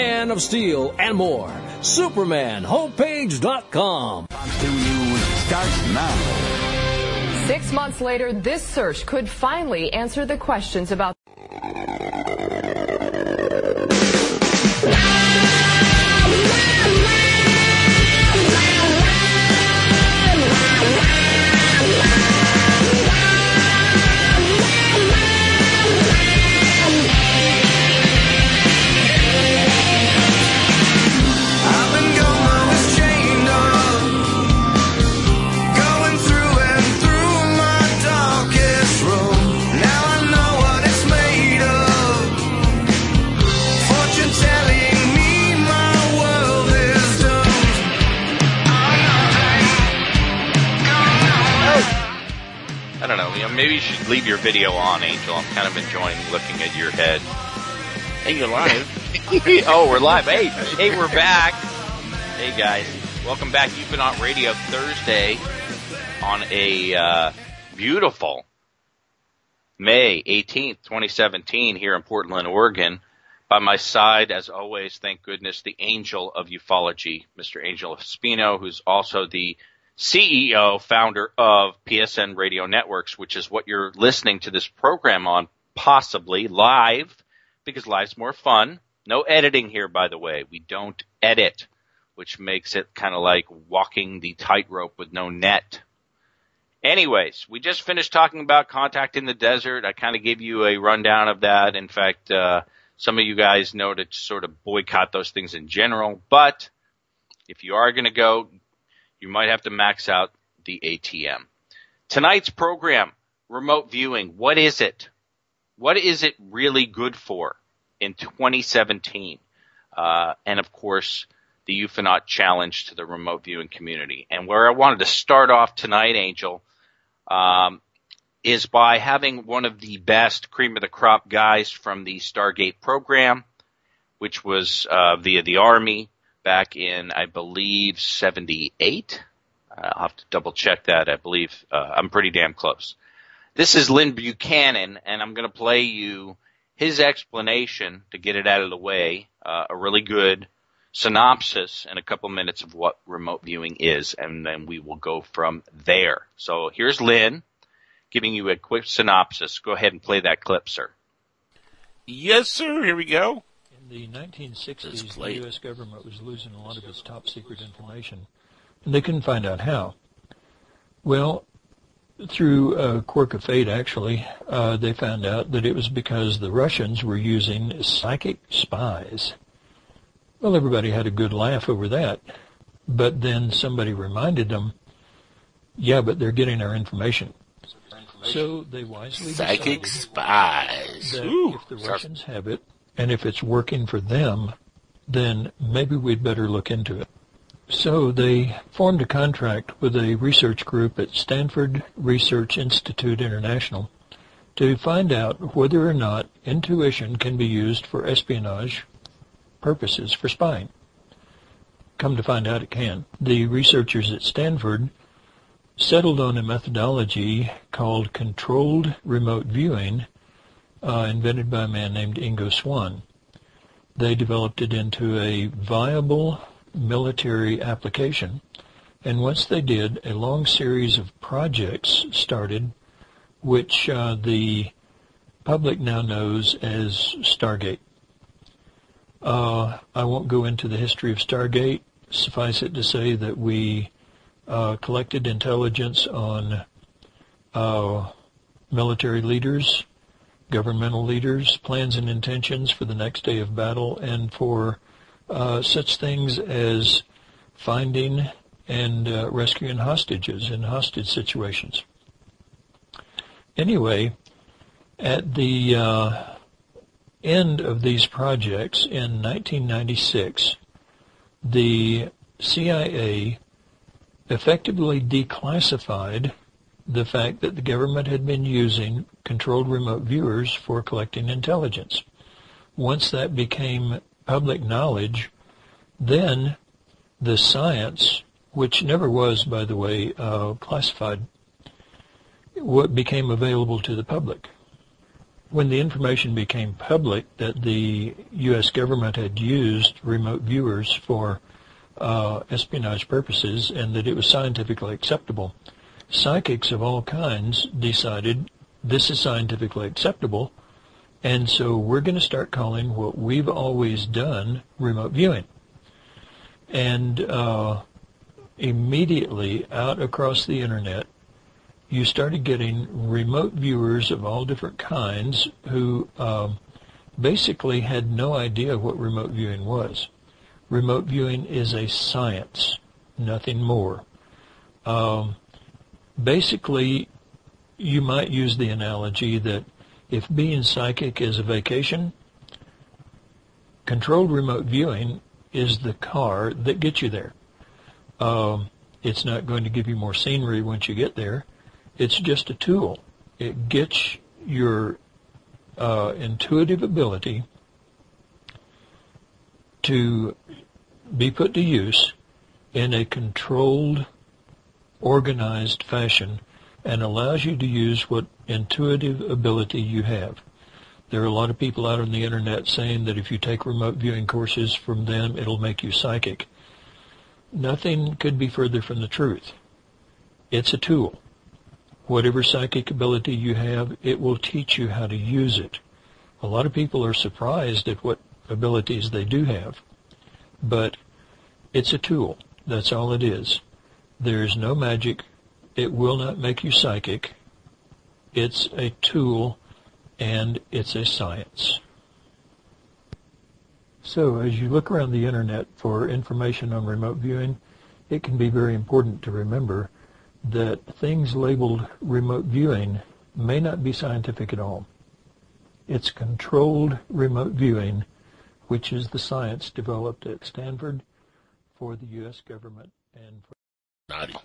of Steel and more. SupermanHomepage.com. News starts now. Six months later, this search could finally answer the questions about. Maybe you should leave your video on, Angel. I'm kind of enjoying looking at your head. Hey, you're live. oh, we're live. Hey, hey, we're back. Hey, guys. Welcome back. You've been on Radio Thursday on a uh, beautiful May 18th, 2017 here in Portland, Oregon. By my side, as always, thank goodness, the angel of ufology, Mr. Angel Espino, who's also the CEO, founder of PSN Radio Networks, which is what you're listening to this program on, possibly live, because live's more fun. No editing here, by the way. We don't edit, which makes it kind of like walking the tightrope with no net. Anyways, we just finished talking about contact in the desert. I kind of gave you a rundown of that. In fact, uh, some of you guys know to sort of boycott those things in general, but if you are going to go, you might have to max out the ATM. Tonight's program, remote viewing, what is it? What is it really good for in 2017? Uh, and of course, the Ufonaut challenge to the remote viewing community. And where I wanted to start off tonight, Angel, um, is by having one of the best cream of the crop guys from the Stargate program, which was uh, via the Army back in, I believe, 78. I'll have to double check that. I believe uh, I'm pretty damn close. This is Lynn Buchanan, and I'm going to play you his explanation to get it out of the way, uh, a really good synopsis in a couple minutes of what remote viewing is, and then we will go from there. So here's Lynn giving you a quick synopsis. Go ahead and play that clip, sir. Yes, sir. Here we go. The 1960s, the. U.S. government was losing a lot of its top secret information, and they couldn't find out how. Well, through a quirk of fate, actually, uh, they found out that it was because the Russians were using psychic spies. Well, everybody had a good laugh over that, but then somebody reminded them, yeah, but they're getting our information. So they wisely Psychic decided spies. Ooh, if the. Russians have it, and if it's working for them, then maybe we'd better look into it. So they formed a contract with a research group at Stanford Research Institute International to find out whether or not intuition can be used for espionage purposes for spying. Come to find out it can. The researchers at Stanford settled on a methodology called controlled remote viewing uh, invented by a man named Ingo Swann. They developed it into a viable military application, and once they did, a long series of projects started, which uh, the public now knows as Stargate. Uh, I won't go into the history of Stargate. Suffice it to say that we uh, collected intelligence on uh, military leaders, governmental leaders, plans and intentions for the next day of battle, and for uh, such things as finding and uh, rescuing hostages in hostage situations. Anyway, at the uh, end of these projects in 1996, the CIA effectively declassified the fact that the government had been using controlled remote viewers for collecting intelligence. Once that became public knowledge, then the science, which never was, by the way, uh, classified, what became available to the public. When the information became public that the U.S. government had used remote viewers for uh, espionage purposes and that it was scientifically acceptable, psychics of all kinds decided this is scientifically acceptable, and so we're going to start calling what we've always done remote viewing. And uh, immediately out across the internet, you started getting remote viewers of all different kinds who um, basically had no idea what remote viewing was. Remote viewing is a science, nothing more. Um, basically, you might use the analogy that if being psychic is a vacation, controlled remote viewing is the car that gets you there. Um, it's not going to give you more scenery once you get there. It's just a tool. It gets your uh, intuitive ability to be put to use in a controlled, organized fashion and allows you to use what intuitive ability you have. There are a lot of people out on the internet saying that if you take remote viewing courses from them, it'll make you psychic. Nothing could be further from the truth. It's a tool. Whatever psychic ability you have, it will teach you how to use it. A lot of people are surprised at what abilities they do have, but it's a tool. That's all it is. There's no magic. It will not make you psychic. It's a tool and it's a science. So as you look around the internet for information on remote viewing, it can be very important to remember that things labeled remote viewing may not be scientific at all. It's controlled remote viewing, which is the science developed at Stanford for the U.S. government and for Naughty.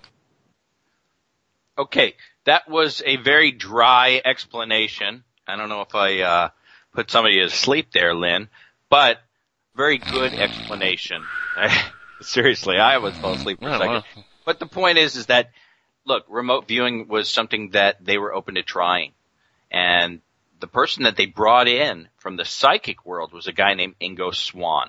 Okay, that was a very dry explanation. I don't know if I uh, put somebody to sleep there, Lynn, but very good explanation. Seriously, I was fall asleep for a second. But the point is, is that look, remote viewing was something that they were open to trying, and the person that they brought in from the psychic world was a guy named Ingo Swann.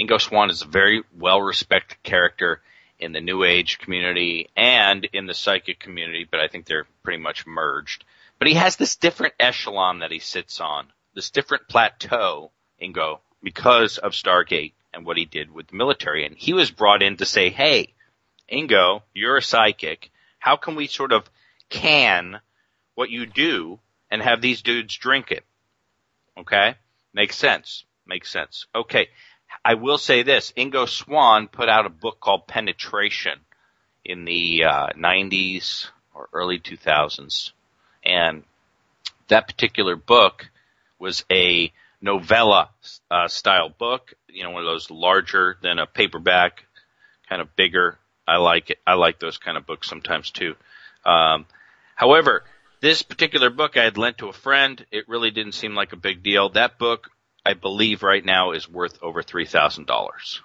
Ingo Swann is a very well respected character in the New Age community and in the psychic community, but I think they're pretty much merged. But he has this different echelon that he sits on, this different plateau, Ingo, because of Stargate and what he did with the military. And he was brought in to say, hey, Ingo, you're a psychic. How can we sort of can what you do and have these dudes drink it? Okay? Makes sense. Makes sense. Okay. I will say this. Ingo Swann put out a book called Penetration in the uh, 90s or early 2000s. And that particular book was a novella uh, style book, you know, one of those larger than a paperback, kind of bigger. I like it. I like those kind of books sometimes too. Um, however, this particular book I had lent to a friend. It really didn't seem like a big deal. That book, I believe, right now is worth over three thousand dollars.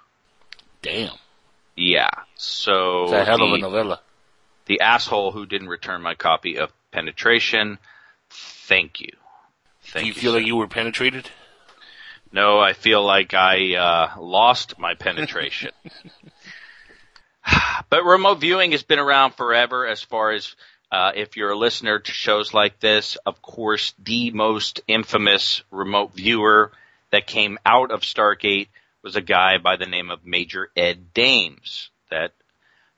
Damn. Yeah. So It's a hell of the- a novella. the asshole who didn't return my copy of Penetration. Thank you. Thank Do you feel sir. like you were penetrated? No, I feel like I uh, lost my penetration. but remote viewing has been around forever as far as uh, if you're a listener to shows like this, of course, the most infamous remote viewer that came out of Stargate was a guy by the name of Major Ed Dames that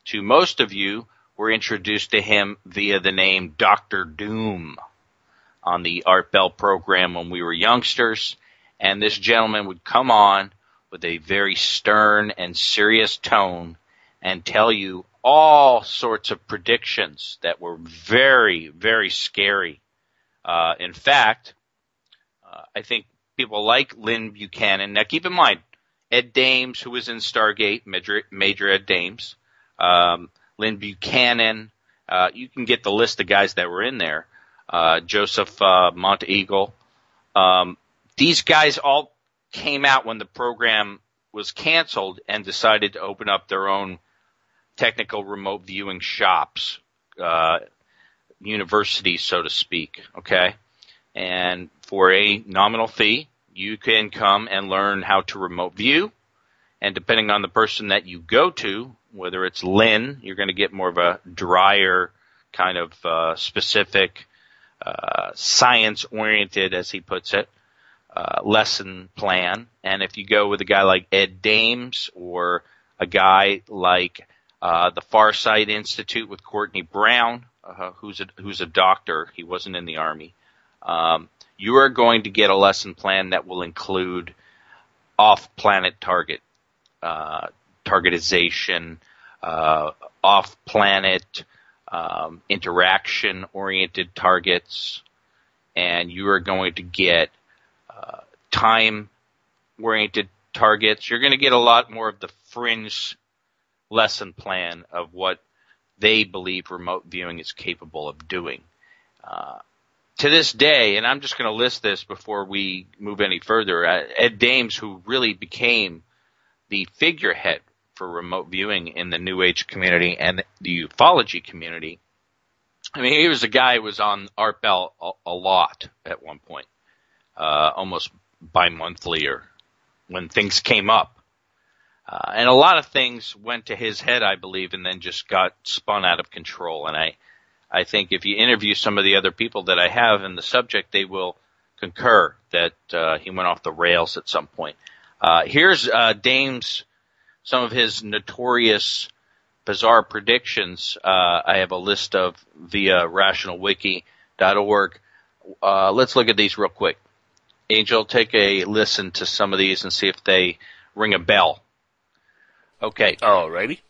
to most of you were introduced to him via the name Dr. Doom on the Art Bell program when we were youngsters. And this gentleman would come on with a very stern and serious tone and tell you all sorts of predictions that were very, very scary. Uh, in fact, uh, I think people like Lynn Buchanan. Now keep in mind, Ed Dames, who was in Stargate, Major, Major Ed Dames, um, Lynn Buchanan, uh, you can get the list of guys that were in there. Uh, Joseph, uh, McMoneagle. Um, these guys all came out when the program was canceled and decided to open up their own technical remote viewing shops, uh, universities, so to speak. Okay. And for a nominal fee, you can come and learn how to remote view. And depending on the person that you go to, whether it's Lynn, you're going to get more of a drier kind of uh, specific, uh, science oriented, as he puts it, uh, lesson plan. And if you go with a guy like Ed Dames or a guy like uh, the Farsight Institute with Courtney Brown, uh, who's a who's a doctor, he wasn't in the army. Um, you are going to get a lesson plan that will include off-planet target uh, targetization, uh, off-planet um, interaction-oriented targets, and you are going to get uh, time-oriented targets. You're going to get a lot more of the fringe lesson plan of what they believe remote viewing is capable of doing. To this day, and I'm just going to list this before we move any further, uh, Ed Dames, who really became the figurehead for remote viewing in the New Age community and the ufology community. I mean, he was a guy who was on Art Bell a, a lot at one point, uh, almost bi-monthly or when things came up. Uh, and a lot of things went to his head, I believe, and then just got spun out of control. And I, I think if you interview some of the other people that I have in the subject, they will concur that uh, he went off the rails at some point. Uh, here's uh, Dame's some of his notorious bizarre predictions. Uh, I have a list of via rationalwiki.org. Uh, let's look at these real quick. Angel, take a listen to some of these and see if they ring a bell. Okay. Alrighty.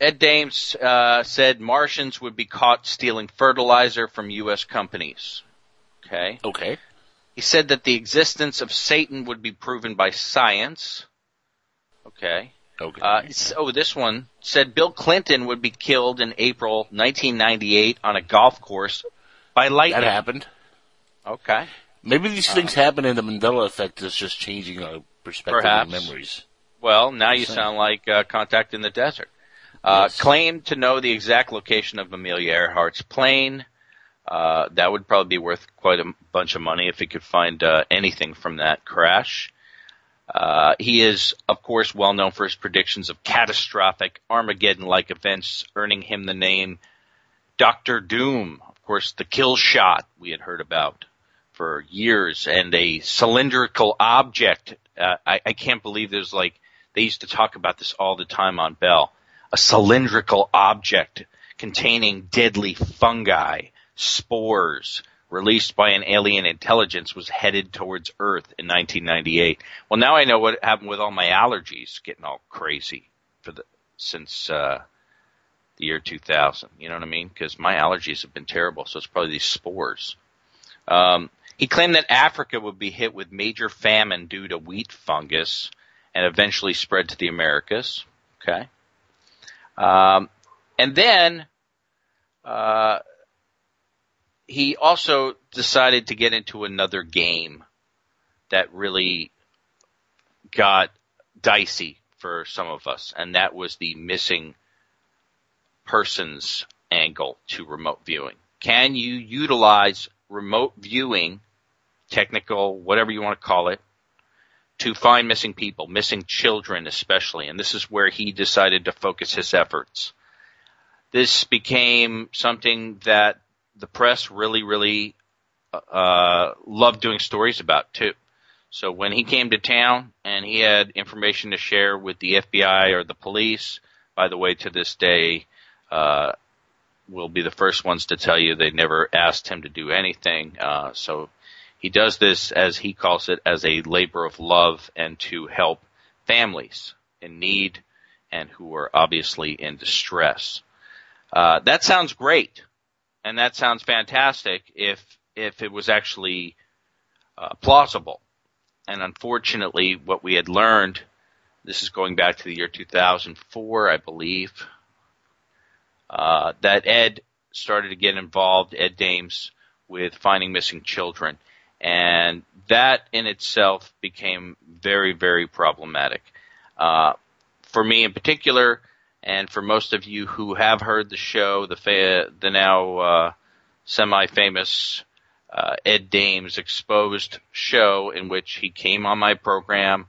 Ed Dames uh, said Martians would be caught stealing fertilizer from U.S. companies. Okay. Okay. He said that the existence of Satan would be proven by science. Okay. Okay. Uh, oh, this one said Bill Clinton would be killed in April 1998 on a golf course by lightning. that happened. Okay. Maybe these things happen and the Mandela effect is just changing our perspective Perhaps. and memories. Well, now you sound like uh, Contact in the Desert. Uh, Yes. Claimed to know the exact location of Amelia Earhart's plane. Uh, that would probably be worth quite a bunch of money if he could find uh, anything from that crash. Uh, he is, of course, well known for his predictions of catastrophic Armageddon-like events, earning him the name Doctor Doom. Of course, the kill shot we had heard about for years, and a cylindrical object. Uh, I, I can't believe there's like they used to talk about this all the time on Bell. A cylindrical object containing deadly fungi, spores, released by an alien intelligence was headed towards Earth in 1998. Well, now I know what happened with all my allergies getting all crazy for the since uh, the year 2000. You know what I mean? Because my allergies have been terrible, so it's probably these spores. Um, he claimed that Africa would be hit with major famine due to wheat fungus and eventually spread to the Americas. Okay. Um, and then uh, he also decided to get into another game that really got dicey for some of us, and that was the missing persons angle to remote viewing. Can you utilize remote viewing, technical, whatever you want to call it, to find missing people, missing children especially, and this is where he decided to focus his efforts. This became something that the press really, really uh, loved doing stories about too. So when he came to town and he had information to share with the FBI or the police, by the way, to this day, uh, will be the first ones to tell you they never asked him to do anything. Uh, so he does this as he calls it as a labor of love and to help families in need and who are obviously in distress. Uh, that sounds great, and that sounds fantastic if if it was actually uh, plausible. And unfortunately, what we had learned, this is going back to the year 2004, I believe, uh, that Ed started to get involved, Ed Dames, with finding missing children. And that in itself became very, very problematic. Uh, for me in particular, and for most of you who have heard the show, the, fa- the now uh, semi-famous uh, Ed Dames exposed show in which he came on my program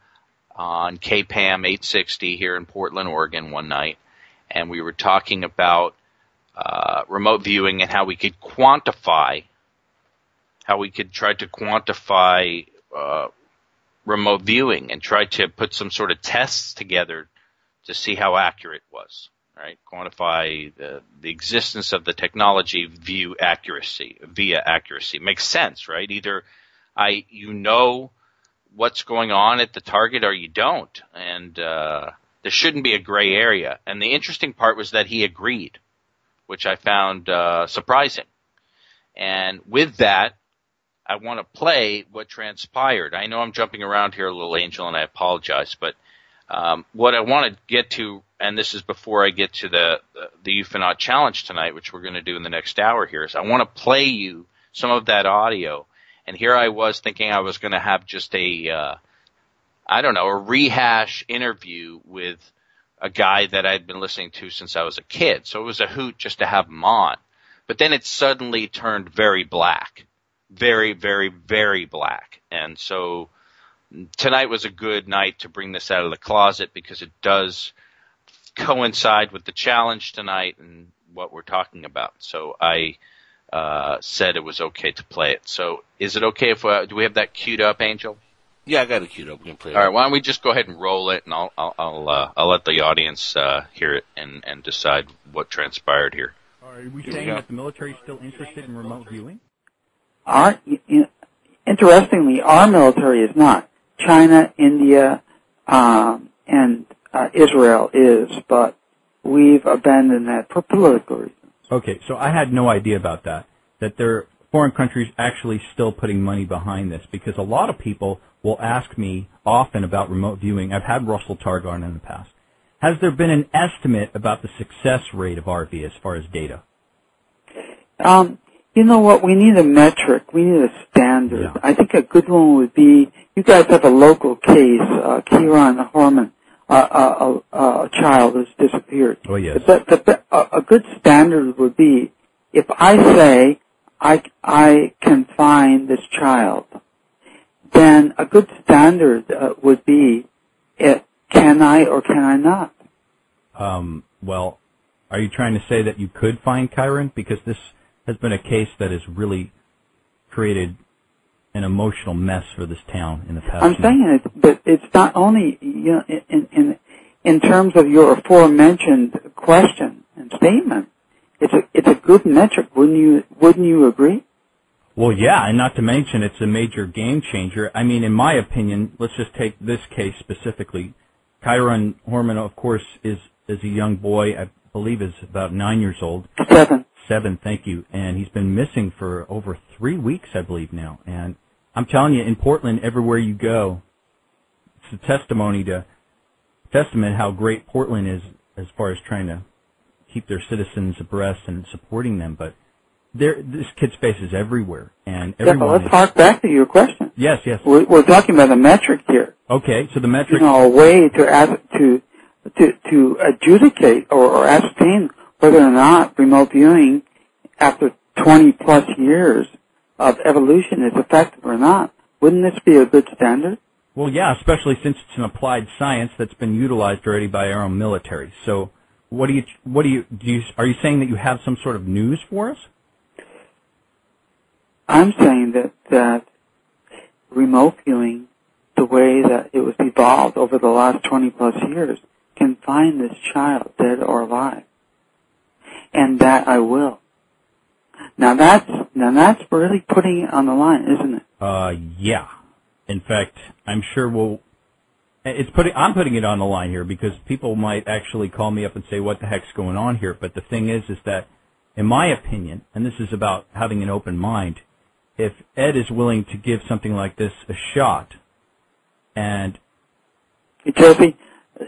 on KPAM 860 here in Portland, Oregon one night and we were talking about uh, remote viewing and how we could quantify, how we could try to quantify uh, remote viewing and try to put some sort of tests together to see how accurate it was. Right, quantify the, the existence of the technology, view accuracy via accuracy makes sense, right? Either I you know what's going on at the target or you don't, and uh, there shouldn't be a gray area. And the interesting part was that he agreed, which I found uh, surprising. And with that, I want to play what transpired. I know I'm jumping around here a little, Angel, and I apologize, but um, what I want to get to, and this is before I get to the the, the Ufonaut challenge tonight, which we're going to do in the next hour here, is I want to play you some of that audio. And here I was thinking I was going to have just a uh, I don't know, a rehash interview with a guy that I'd been listening to since I was a kid. So it was a hoot just to have him on. But then it suddenly turned very black. Very, very, very black. And so tonight was a good night to bring this out of the closet because it does coincide with the challenge tonight and what we're talking about. So I uh, said it was okay to play it. So is it okay if uh, do we have that queued up, Angel? Yeah, I got it queued up. We can play. it. All right, why don't we just go ahead and roll it, and I'll I'll I'll, uh, I'll let the audience uh, hear it and and decide what transpired here. Are we saying that the military is still interested in remote viewing? Our, interestingly, our military is not. China, India, um, and uh, Israel is, but we've abandoned that for political reasons. Okay, so I had no idea about that. That there are foreign countries actually still putting money behind this because a lot of people will ask me often about remote viewing. I've had Russell Targ on in the past. Has there been an estimate about the success rate of RV as far as data? Um, you know what? We need a metric. We need a standard. Yeah. I think a good one would be you guys have a local case, uh, Kyron Horman, uh, a, a, a child who's disappeared. Oh yes. The, the, a, a good standard would be if I say I, I can find this child, then a good standard uh, would be it, can I or can I not? Um, well, are you trying to say that you could find Kyron? Because this has been a case that has really created an emotional mess for this town in the past. I'm saying it, but it's not only you know in in in terms of your aforementioned question and statement. It's a it's a good metric, wouldn't you wouldn't you agree? Well, yeah, and not to mention it's a major game changer. I mean, in my opinion, let's just take this case specifically. Kyron Horman, of course, is is a young boy. I believe is about nine years old. Seven. Seven, thank you. And he's been missing for over three weeks, I believe now. And I'm telling you, in Portland, everywhere you go, it's a testimony to testament how great Portland is as far as trying to keep their citizens abreast and supporting them. But there, this kid's face is everywhere, and Yeah, but everyone. let's is, hark back to your question. yes, yes. We're, we're talking about a metric here. Okay, so the metric. You know, a way to as, to to to adjudicate or, or ascertain whether or not remote viewing after 20 plus years of evolution is effective or not. Wouldn't this be a good standard? Well, yeah, especially since it's an applied science that's been utilized already by our own military. So, what do you, what do you, do you, are you saying that you have some sort of news for us? I'm saying that that remote viewing, the way that it was evolved over the last 20 plus years, can find this child dead or alive, and that I will. Now that's now that's really putting it on the line, isn't it? Uh, yeah. In fact, I'm sure we'll. It's putting. I'm putting it on the line here because people might actually call me up and say, "What the heck's going on here?" But the thing is, is that, in my opinion, and this is about having an open mind, if Ed is willing to give something like this a shot, and Josie,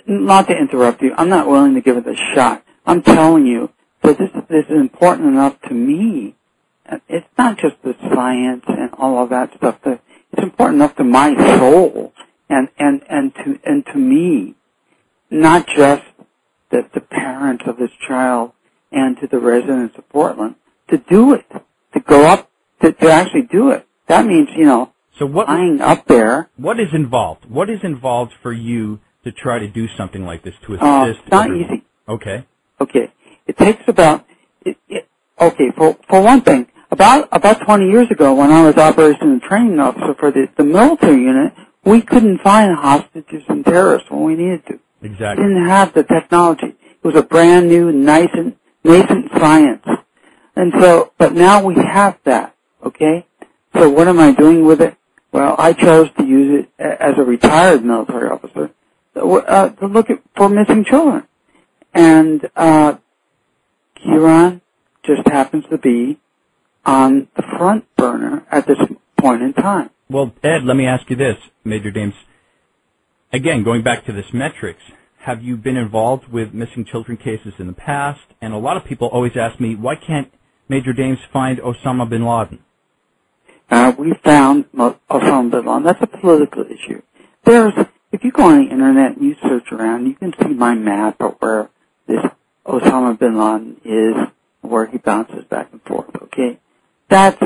not to interrupt you, I'm not willing to give it a shot. I'm telling you that this this is important enough to me. It's not just the science and all of that stuff. That it's important enough to my soul and and and to and to me, not just the the parents of this child and to the residents of Portland to do it, to go up to, to actually do it. That means you know so what lying up there. what is involved? What is involved for you to try to do something like this to Oh, assist? it's not everyone? easy. Okay. Okay. It takes about, it, it, okay, for, for one thing, about, about 20 years ago when I was operations and training officer for the, the military unit, we couldn't find hostages and terrorists when we needed to. Exactly. Didn't have the technology. It was a brand new, nascent, nascent science. And so, but now we have that, okay? So what am I doing with it? Well, I chose to use it as a retired military officer uh, to look at for missing children. And uh, Kyron just happens to be on the front burner at this point in time. Well, Ed, let me ask you this, Major Dames. Again, going back to this metrics, have you been involved with missing children cases in the past? And a lot of people always ask me, why can't Major Dames find Osama bin Laden? Uh, we found Osama bin Laden. That's a political issue. There's, if you go on the internet and you search around, you can see my map of where this Osama bin Laden is, where he bounces back and forth. Okay, that's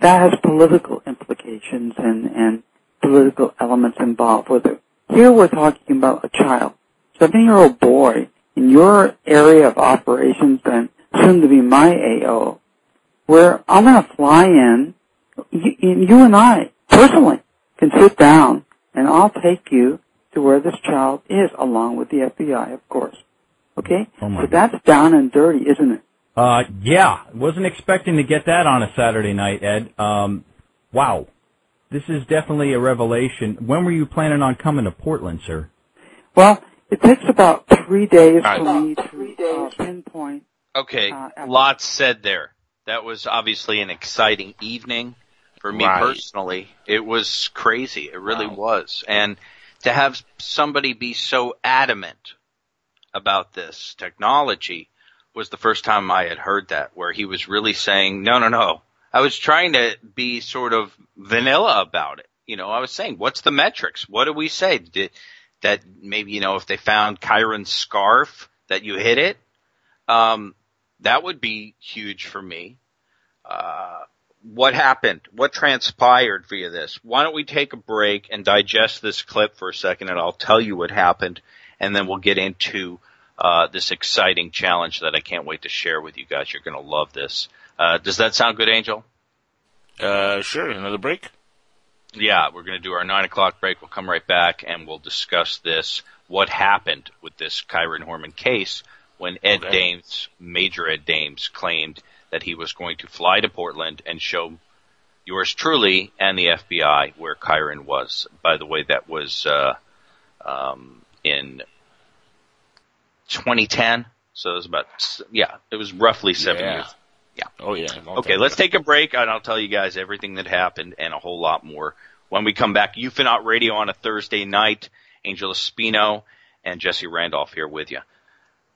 that has political implications and and political elements involved with it. Here we're talking about a child, seven-year-old boy in your area of operations and soon to be my AO, where I'm going to fly in you, you and I personally can sit down and I'll take you to where this child is along with the FBI, of course. Okay? Oh my so that's down and dirty, isn't it? Uh, yeah, wasn't expecting to get that on a Saturday night, Ed. Um, wow. This is definitely a revelation. When were you planning on coming to Portland, sir? Well, it takes about three days for me to uh, pinpoint. Okay, Uh, lots said there. That was obviously an exciting evening for me Right. personally. It was crazy. It really was. And to have somebody be so adamant about this technology was the first time I had heard that where he was really saying, no, no, no. I was trying to be sort of vanilla about it. You know, I was saying, what's the metrics? What do we say? Did, that maybe, you know, if they found Kyron's scarf, that you hit it? Um, that would be huge for me. Uh, what happened? What transpired via this? Why don't we take a break and digest this clip for a second and I'll tell you what happened and then we'll get into uh, this exciting challenge that I can't wait to share with you guys. You're going to love this. Uh, does that sound good, Angel? Uh, sure. Another break. Yeah, we're going to do our nine o'clock break. We'll come right back and we'll discuss this. What happened with this Kyron Horman case when Ed Okay. Dames, Major Ed Dames, claimed that he was going to fly to Portland and show yours truly and the FBI where Kyron was. By the way, that was uh, um, in 2010. So it was about yeah, it was roughly seven Yeah. years. Yeah. Oh yeah. Okay, let's take a break and I'll tell you guys everything that happened and a whole lot more. When we come back, Ufonaut Radio on a Thursday night, Angel Espino and Jesse Randolph here with you.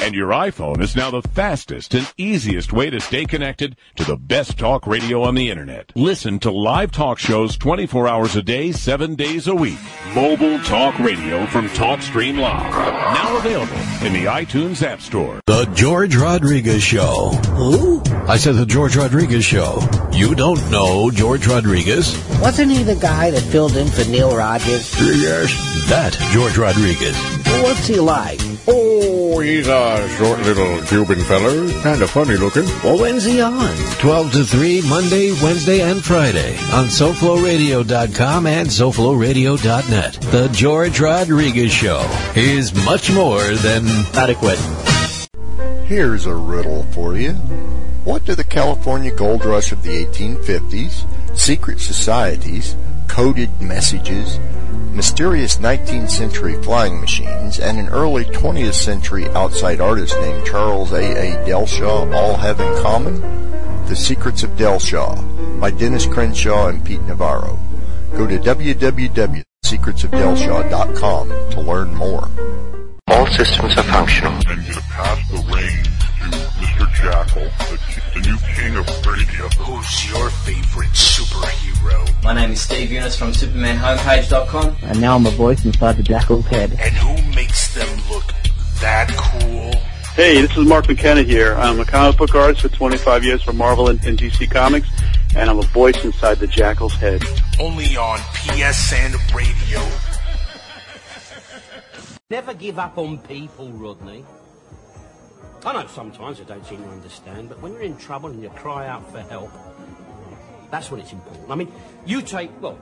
And your iPhone is now the fastest and easiest way to stay connected to the best talk radio on the internet. Listen to live talk shows 24 hours a day, 7 days a week. Mobile talk radio from TalkStream Live. Now available in the iTunes App Store. The George Rodriguez Show. Who? I said the George Rodriguez Show. You don't know George Rodriguez? Wasn't he the guy that filled in for Neil Rogers? Yes. That George Rodriguez. What's he like? Oh, he's a short little Cuban feller. Kind of funny looking. Well, when's he on? 12 to 3, Monday, Wednesday, and Friday on SoFloRadio.com and SoFloRadio.net. The George Rodriguez Show is much more than adequate. Here's a riddle for you. What do the California gold rush of the 1850s, secret societies, coded messages, mysterious 19th century flying machines, and an early 20th century outside artist named Charles A. A. Dellschau all have in common? The Secrets of Dellschau by Dennis Crenshaw and Pete Navarro. Go to www.secretsofdellschau.com to learn more. All systems are functional. And to pass the reins to Mr. Jackal, the, the new king of radio. Who's your favorite superhero? My name is Steve Younis from SupermanHomepage.com. And now I'm a voice inside the Jackal's head. And who makes them look that cool? Hey, this is Mark McKenna here. I'm a comic book artist for 25 years for Marvel and, and DC Comics, and I'm a voice inside the Jackal's head. Only on PSN Radio. Never give up on people, Rodney. I know sometimes I don't seem to understand, but when you're in trouble and you cry out for help, that's when it's important. I mean, you take, well,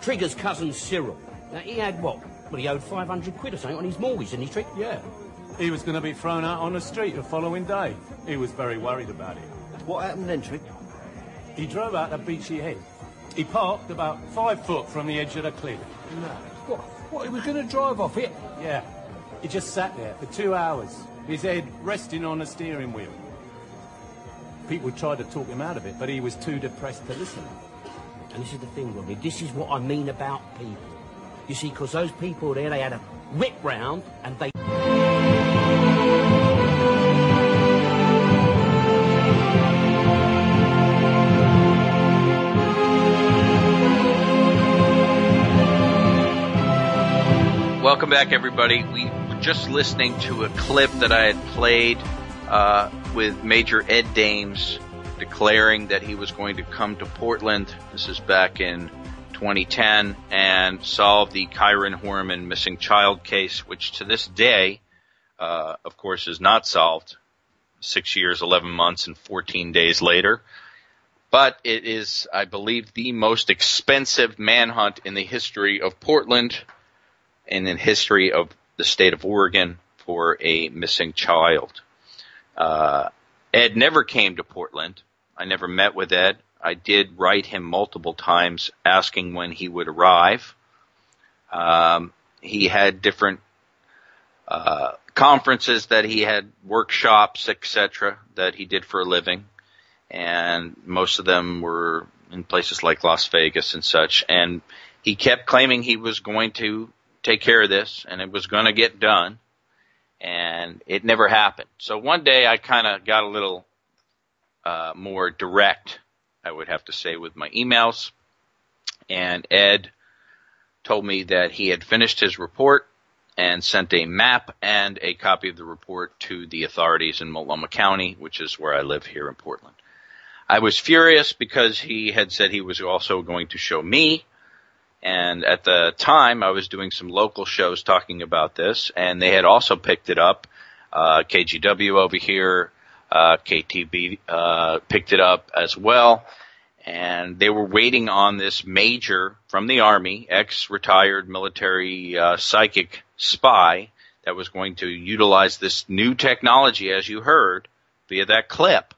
Trigger's cousin Cyril. Now, he had what? Well, he owed 500 quid or something on his mortgage, didn't he, Trig? Yeah. He was going to be thrown out on the street the following day. He was very worried about it. What happened then, Trig? He drove out to Beachy Head. He parked about five foot from the edge of the cliff. No. What? What, he was going to drive off it? Yeah. He just sat there for two hours, his head resting on a steering wheel. People tried to talk him out of it, but he was too depressed to listen. And this is the thing, Rodney, this is what I mean about people. You see, because those people there, they had a whip round and they... Welcome back, everybody. We were just listening to a clip that I had played uh, with Major Ed Dames declaring that he was going to come to Portland. This is back in 2010 and solve the Kyron Horman missing child case, which to this day, uh, of course, is not solved. Six years, 11 months, and 14 days later. But it is, I believe, the most expensive manhunt in the history of Portland and in history of the state of Oregon for a missing child. Uh, Ed never came to Portland. I never met with Ed. I did write him multiple times asking when he would arrive. Um, he had different uh, conferences that he had, workshops, etc., that he did for a living, and most of them were in places like Las Vegas and such. And he kept claiming he was going to take care of this and it was going to get done and it never happened. So one day I kind of got a little uh, more direct, I would have to say, with my emails. And Ed told me that he had finished his report and sent a map and a copy of the report to the authorities in Multnomah County, which is where I live here in Portland. I was furious because he had said he was also going to show me And at the time, I was doing some local shows talking about this, and they had also picked it up. Uh, KGW over here, uh, KTB uh, picked it up as well, and they were waiting on this major from the army, ex-retired military uh, psychic spy that was going to utilize this new technology, as you heard via that clip,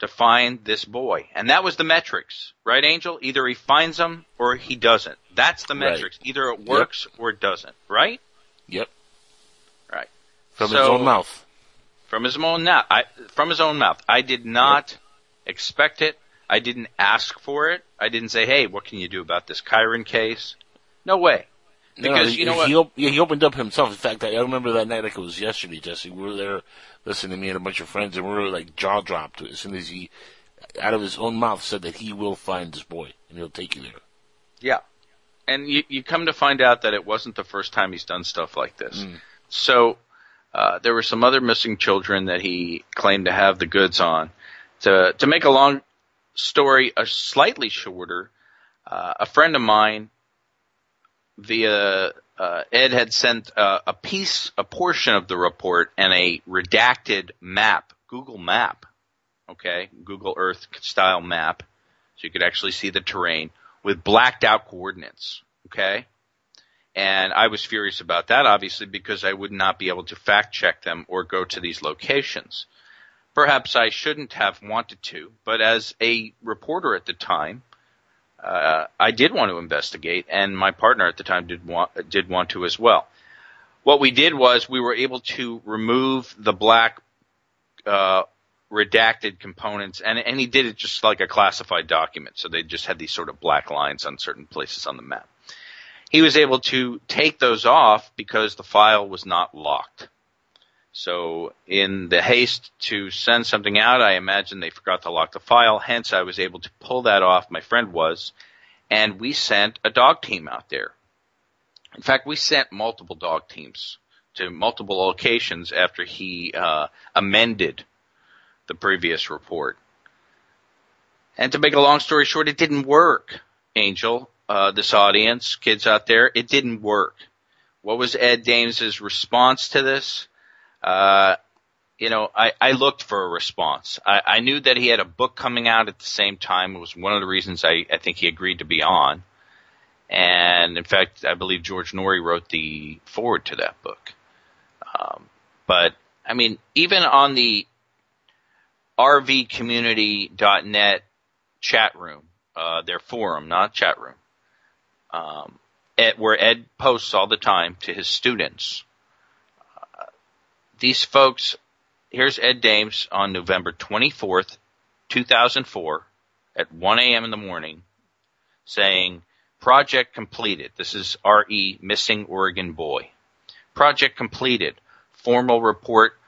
to find this boy. And that was the metrics, right, Angel? Either he finds him or he doesn't. That's the Right. metrics. Either it works or it doesn't, right? Yep. Right. From his own mouth. From his own mouth. I, from his own mouth. I did not expect it. I didn't ask for it. I didn't say, "Hey, what can you do about this Kyron case?" No way. Because No, you know he, what? He, op- yeah, he opened up himself. In fact, I I remember that night like it was yesterday, Jesse. We were there listening to me and a bunch of friends, and we were like jaw dropped as soon as he, out of his own mouth, said that he will find this boy and he'll take you there. Yeah. And you, you come to find out that it wasn't the first time he's done stuff like this. Mm. So, uh, there were some other missing children that he claimed to have the goods on. To, to make a long story a slightly shorter, uh, a friend of mine via, uh, Ed had sent uh, a piece, a portion of the report and a redacted map, Google map, okay, Google Earth style map, so you could actually see the terrain with blacked out coordinates, okay? And I was furious about that, obviously, because I would not be able to fact check them or go to these locations. Perhaps I shouldn't have wanted to, but as a reporter at the time, uh, I did want to investigate, and my partner at the time did want did want to as well. What we did was we were able to remove the black uh, redacted components, and and he did it just like a classified document, so they just had these sort of black lines on certain places on the map. He was able to take those off because the file was not locked. So in the haste to send something out, I imagine they forgot to lock the file. Hence, I was able to pull that off. My friend was, and we sent a dog team out there. In fact, we sent multiple dog teams to multiple locations after he uh, amended the previous report. And to make a long story short, it didn't work, Angel. Uh, this audience, kids out there, it didn't work. What was Ed Dames's response to this? Uh, you know, I, I looked for a response. I, I knew that he had a book coming out at the same time. It was one of the reasons I, I think he agreed to be on. And in fact, I believe George Noory wrote the forward to that book. Um, but I mean, even on the rvcommunity.net chat room, uh, their forum, not chat room, um, Ed, where Ed posts all the time to his students. Uh, these folks, here's Ed Dames on November 24th, 2004 at 1 a.m. in the morning saying, project completed. This is RE Missing Oregon Boy. Project completed. Formal report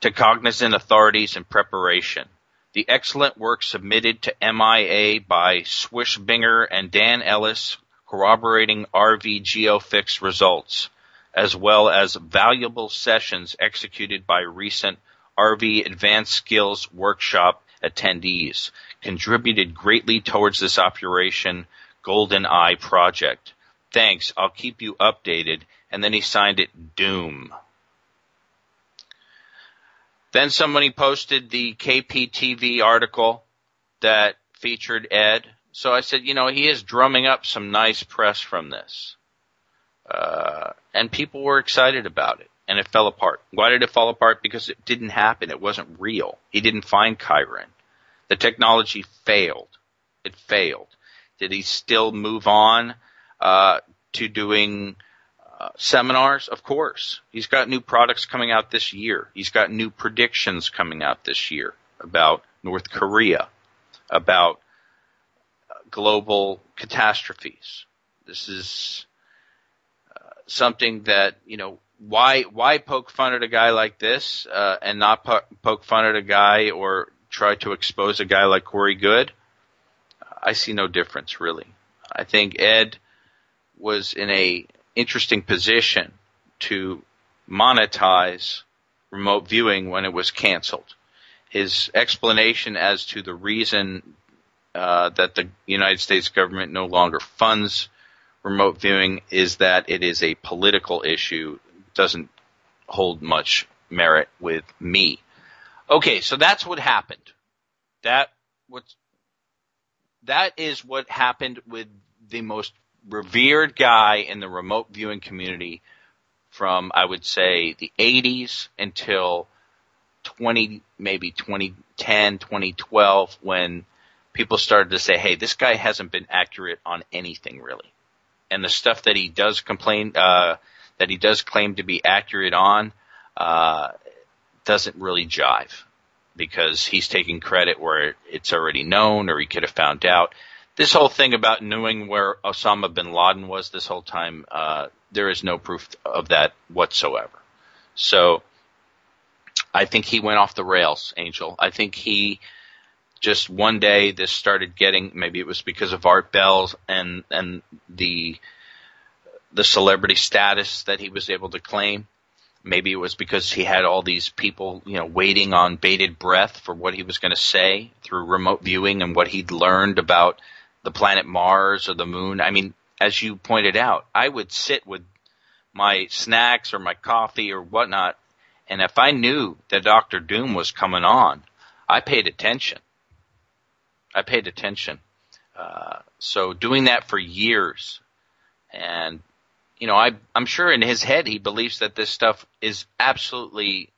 to cognizant authorities in preparation. The excellent work submitted to MIA by Swishbinger and Dan Ellis corroborating RV GeoFix results, as well as valuable sessions executed by recent RV Advanced Skills Workshop attendees, contributed greatly towards this operation Golden Eye project. Thanks, I'll keep you updated. And then he signed it Doom. Then somebody posted the KPTV article that featured Ed. So I said, you know, he is drumming up some nice press from this. Uh, and people were excited about it. And it fell apart. Why did it fall apart? Because it didn't happen. It wasn't real. He didn't find Kyron. The technology failed. It failed. Did he still move on uh, to doing uh, seminars? Of course. He's got new products coming out this year. He's got new predictions coming out this year about North Korea, about uh, global catastrophes. This is uh, something that you know. Why why poke fun at a guy like this uh, and not po- poke fun at a guy or try to expose a guy like Corey Goode? I see no difference really. I think Ed was in a interesting position to monetize remote viewing when it was canceled. His explanation as to the reason uh, that the United States government no longer funds remote viewing is that it is a political issue. Doesn't hold much merit with me. Okay, so that's what happened. That what's that is what happened with the most revered guy in the remote viewing community from I would say the 80s until 20 maybe 2010 2012 when people started to say hey this guy hasn't been accurate on anything really and the stuff that he does complain uh, that he does claim to be accurate on uh, doesn't really jive because he's taking credit where it's already known or he could have found out. This whole thing about knowing where Osama bin Laden was this whole time, uh, there is no proof of that whatsoever. So I think he went off the rails, Angel. I think he just one day this started getting maybe it was because of Art Bell's and and the the celebrity status that he was able to claim. Maybe it was because he had all these people, you know, waiting on bated breath for what he was going to say through remote viewing and what he'd learned about the planet Mars or the moon. I mean, as you pointed out, I would sit with my snacks or my coffee or whatnot, and if I knew that Doctor Doom was coming on, I paid attention. I paid attention. Uh, so doing that for years, and you know, I, I'm sure in his head he believes that this stuff is absolutely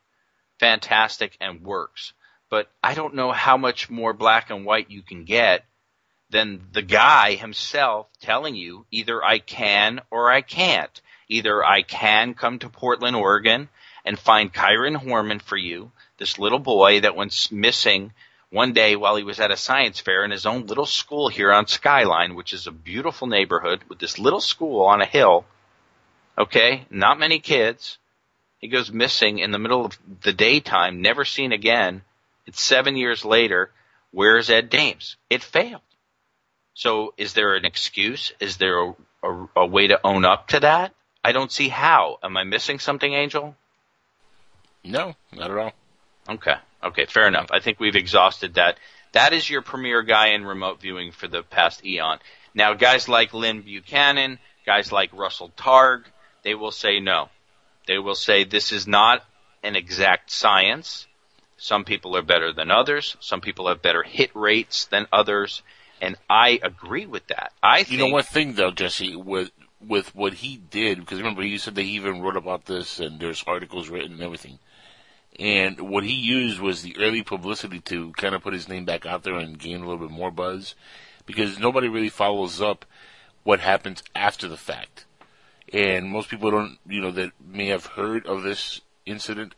fantastic and works. But I don't know how much more black and white you can get than the guy himself telling you either I can or I can't. Either I can come to Portland, Oregon and find Kyron Horman for you, this little boy that went missing one day while he was at a science fair in his own little school here on Skyline, which is a beautiful neighborhood with this little school on a hill Okay, not many kids. He goes missing in the middle of the daytime, never seen again. It's seven years later. Where's Ed Dames? It failed. So is there an excuse? Is there a, a, a way to own up to that? I don't see how. Am I missing something, Angel? No, not at all. Okay. Okay, fair enough. I think we've exhausted that. That is your premier guy in remote viewing for the past eon. Now, guys like Lynn Buchanan, guys like Russell Targ, they will say no. They will say this is not an exact science. Some people are better than others. Some people have better hit rates than others. And I agree with that. I you think, know one thing though, Jesse, with with what he did, because remember you said they even wrote about this and there's articles written and everything. And what he used was the early publicity to kind of put his name back out there and gain a little bit more buzz, because nobody really follows up what happens after the fact and most people don't, you know, that may have heard of this incident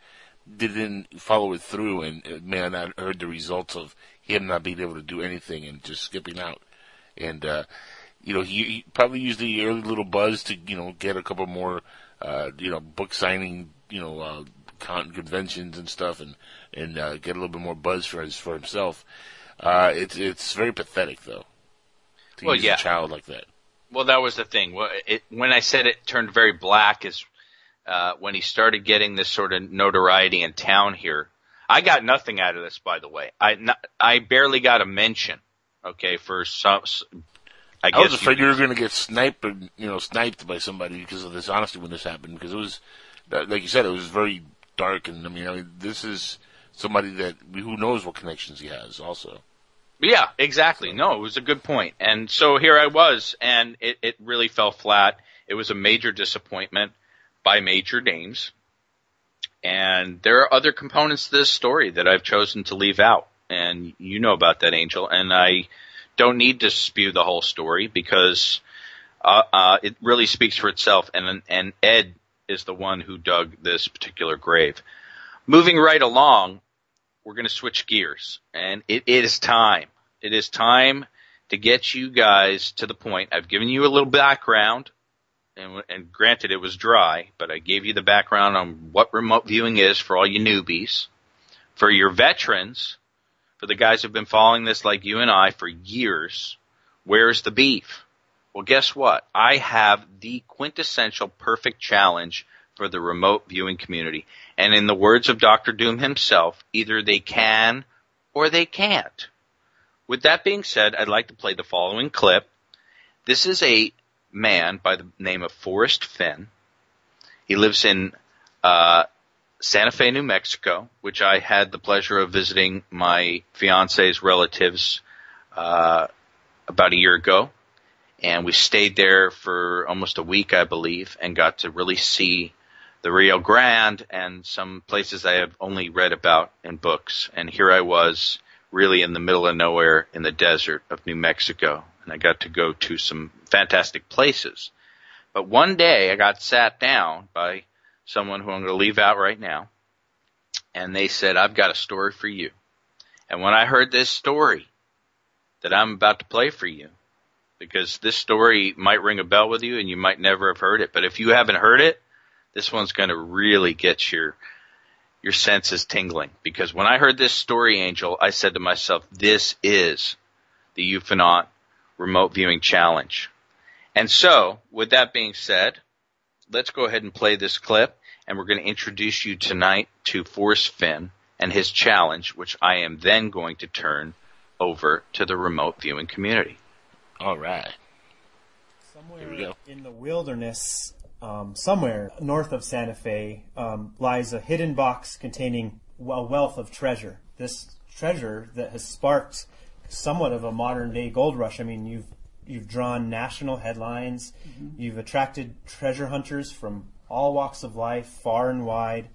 didn't follow it through and uh, may have not heard the results of him not being able to do anything and just skipping out. And, uh, you know, he, he probably used the early little buzz to, you know, get a couple more, uh, you know, book signing, you know, uh, con- conventions and stuff and, and, uh, get a little bit more buzz for his, for himself. Uh, it's, it's very pathetic though. To Well, use yeah. a child like that. Well, that was the thing. Well, It, when I said it turned very black is uh, when he started getting this sort of notoriety in town here. I got nothing out of this, by the way. I not, I barely got a mention. Okay, for some. I I, was afraid you, were going to get sniped, or, you know, sniped by somebody because of this honesty when this happened. Because it was, uh, like you said, it was very dark, and I mean, I mean, this is somebody that who knows what connections he has. Also, Yeah, exactly. No, it was a good point. And so here I was, and it, it really fell flat. It was a major disappointment by major names. And there are other components to this story that I've chosen to leave out. And you know about that, Angel. And I don't need to spew the whole story because uh, uh, it really speaks for itself. And, and Ed is the one who dug this particular grave. Moving right along, we're going to switch gears, and it is time. It is time to get you guys to the point. I've given you a little background, and, and granted it was dry, but I gave you the background on what remote viewing is for all you newbies. For your veterans, for the guys who've been following this like you and I for years, where's the beef? Well, guess what? I have the quintessential perfect challenge for the remote viewing community. And in the words of Dr. Doom himself, either they can or they can't. With that being said, I'd like to play the following clip. This is a man by the name of Forrest Fenn. He lives in uh, Santa Fe, New Mexico, which I had the pleasure of visiting my fiance's relatives uh, about a year ago, and we stayed there for almost a week, I believe, and got to really see the Rio Grande and some places I have only read about in books. And here I was, really in the middle of nowhere in the desert of New Mexico, and I got to go to some fantastic places. But one day I got sat down by someone who I'm going to leave out right now, and they said, I've got a story for you. And when I heard this story that I'm about to play for you, because this story might ring a bell with you and you might never have heard it, but if you haven't heard it, this one's going to really get your your senses tingling because when I heard this story, Angel, I said to myself, this is the Ufonaut remote viewing challenge. And so, with that being said, let's go ahead and play this clip and we're going to introduce you tonight to Forrest Fenn and his challenge, which I am then going to turn over to the remote viewing community. All right. Somewhere in the wilderness, um, somewhere north of Santa Fe, um, lies a hidden box containing a wealth of treasure. This treasure that has sparked somewhat of a modern day gold rush. I mean, you've you've drawn national headlines, Mhm. you've attracted treasure hunters from all walks of life, far and wide.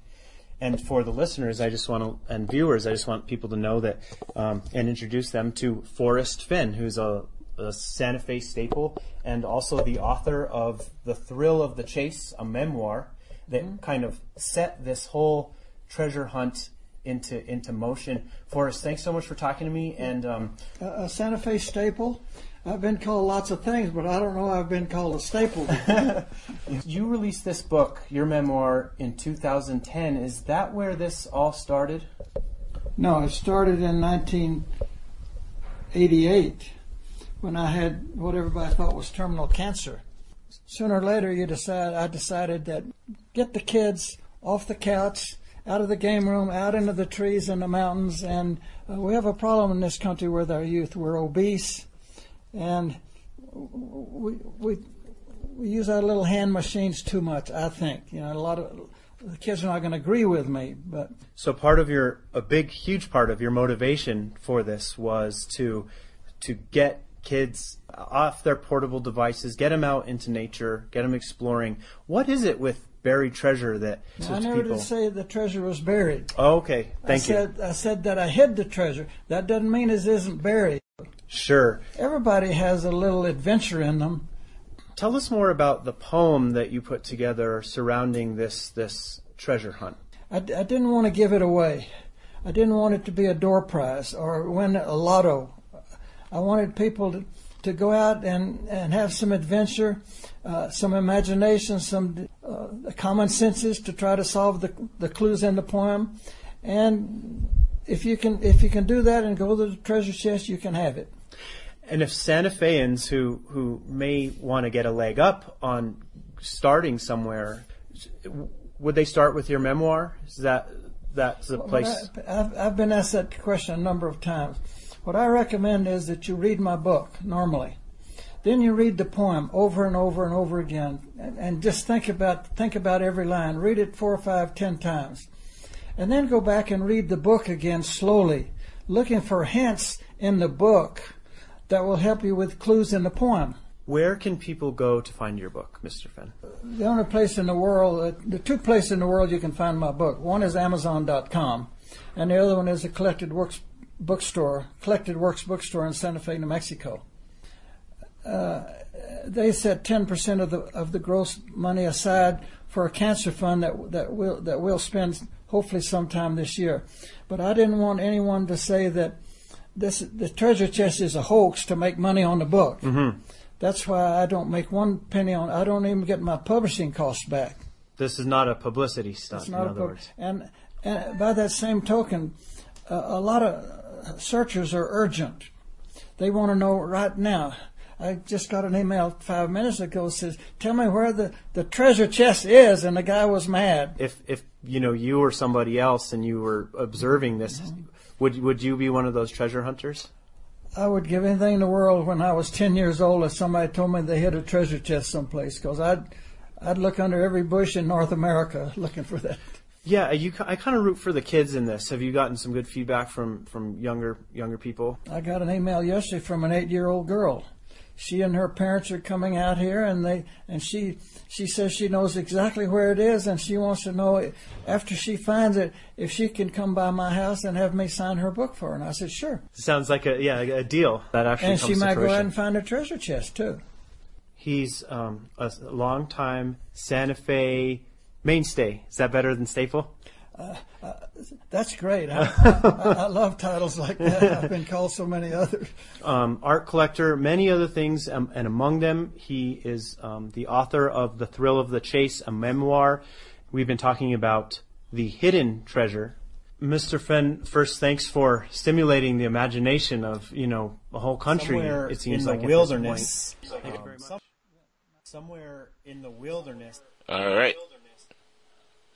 And for the listeners, I just want to, and viewers, I just want people to know that, um, and introduce them to Forrest Fenn, who's a, a Santa Fe staple, and also the author of The Thrill of the Chase, a memoir that kind of set this whole treasure hunt into into motion. Forrest, thanks so much for talking to me, and um, A, Santa Fe staple. I've been called lots of things, but I don't know I've been called a staple. You released this book, your memoir, in 2010. Is that where this all started? no, it started in 1988 when I had what everybody thought was terminal cancer. Sooner or later, you decide. I decided that get the kids off the couch, out of the game room, out into the trees and the mountains, and uh, we have a problem in this country with our youth. We're obese, and we we we use our little hand machines too much. I think you know a lot of the kids are not going to agree with me, but So part of your, a big, huge part of your motivation for this was to, to get kids off their portable devices, get them out into nature, get them exploring. What is it with buried treasure that I suits never people? did say the treasure was buried. Oh, okay, thank I you. said I said that I hid the treasure. That doesn't mean it isn't buried. Sure. Everybody has a little adventure in them. Tell us more about the poem that you put together surrounding this this treasure hunt. I, I didn't want to give it away. I didn't want it to be a door prize or win a lotto. I wanted people to, to go out and, and have some adventure, uh, some imagination, some uh, common senses to try to solve the, the clues in the poem. And if you can if you can do that and go to the treasure chest, you can have it. And if Santa Feans who who may want to get a leg up on starting somewhere, would they start with your memoir? Is that that's the What place? I, I've, I've been asked that question a number of times. What I recommend is that you read my book normally, then you read the poem over and over and over again, and, and just think about think about every line. Read it four, or five, ten times, and then go back and read the book again slowly, looking for hints in the book that will help you with clues in the poem. Where can people go to find your book, Mr. Fenn? The only place in the world, uh, the two places in the world you can find my book. One is Amazon.com, and the other one is a Collected Works bookstore, Collected Works bookstore in Santa Fe, New Mexico. Uh, they set 10% of the of the gross money aside for a cancer fund that that will that we'll spend hopefully sometime this year. But I didn't want anyone to say that this the treasure chest is a hoax to make money on the book. Mm-hmm. That's why I don't make one penny on. I don't even get my publishing costs back. This is not a publicity stunt. In other pub- words. And and by that same token, uh, a lot of searchers are urgent. They want to know right now. I just got an email five minutes ago says, "Tell me where the, the treasure chest is," and the guy was mad. If if you know you or somebody else and you were observing this, Mm-hmm. would would you be one of those treasure hunters? I would give anything in the world when I was 10 years old if somebody told me they hid a treasure chest someplace because I'd, I'd look under every bush in North America looking for that. Yeah, you. I kind of root for the kids in this. Have you gotten some good feedback from from younger younger people? I got an email yesterday from an eight-year-old girl. She and her parents are coming out here, and they and she she says she knows exactly where it is, and she wants to know after she finds it if she can come by my house and have me sign her book for her. And I said sure. Sounds like a yeah a deal that actually. And comes she might go out and find a treasure chest too. He's um, a long time Santa Fe mainstay. Is that better than staple? Uh, uh, that's great. I, I, I love titles like that. I've been called so many others. um, art collector, many other things, um, and among them, he is um, the author of The Thrill of the Chase, a memoir. We've been talking about the hidden treasure. Mr. Fenn, first, thanks for stimulating the imagination of you know a whole country. Somewhere it seems in like the at this wilderness. point. Thank you Um, very much. somewhere in the wilderness. All right.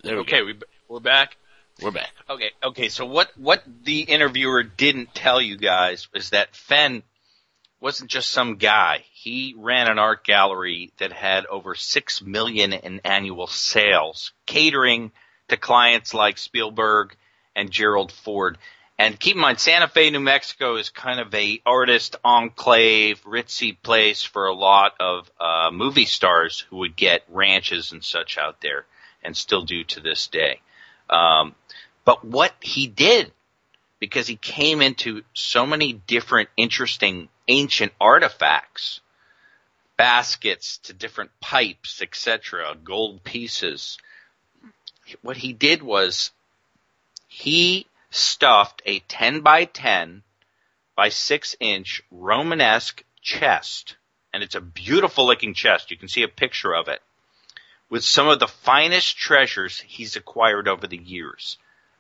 There we okay, go. we, we're back. We're back. Okay, okay. So what what the interviewer didn't tell you guys is that Fenn wasn't just some guy. He ran an art gallery that had over six million in annual sales, catering to clients like Spielberg and Gerald Ford. And keep in mind, Santa Fe, New Mexico is kind of a artist enclave, ritzy place for a lot of uh, movie stars who would get ranches and such out there, and still do to this day. Um, but what he did, because he came into so many different interesting ancient artifacts, baskets to different pipes, etc., gold pieces. What he did was he stuffed a 10 by 10 by 6 inch Romanesque chest, and it's a beautiful looking chest. You can see a picture of it with some of the finest treasures he's acquired over the years.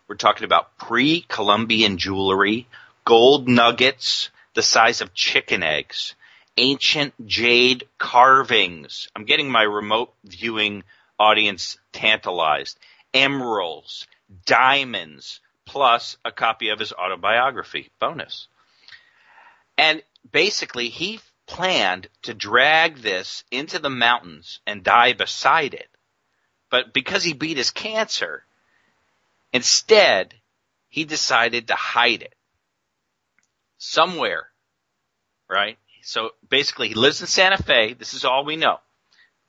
We're talking about pre-Columbian jewelry, gold nuggets the size of chicken eggs, ancient jade carvings. I'm getting my remote viewing audience tantalized. Emeralds, diamonds, plus a copy of his autobiography. Bonus. And basically he planned to drag this into the mountains and die beside it. But because he beat his cancer, instead he decided to hide it somewhere, right? So basically he lives in Santa Fe. This is all we know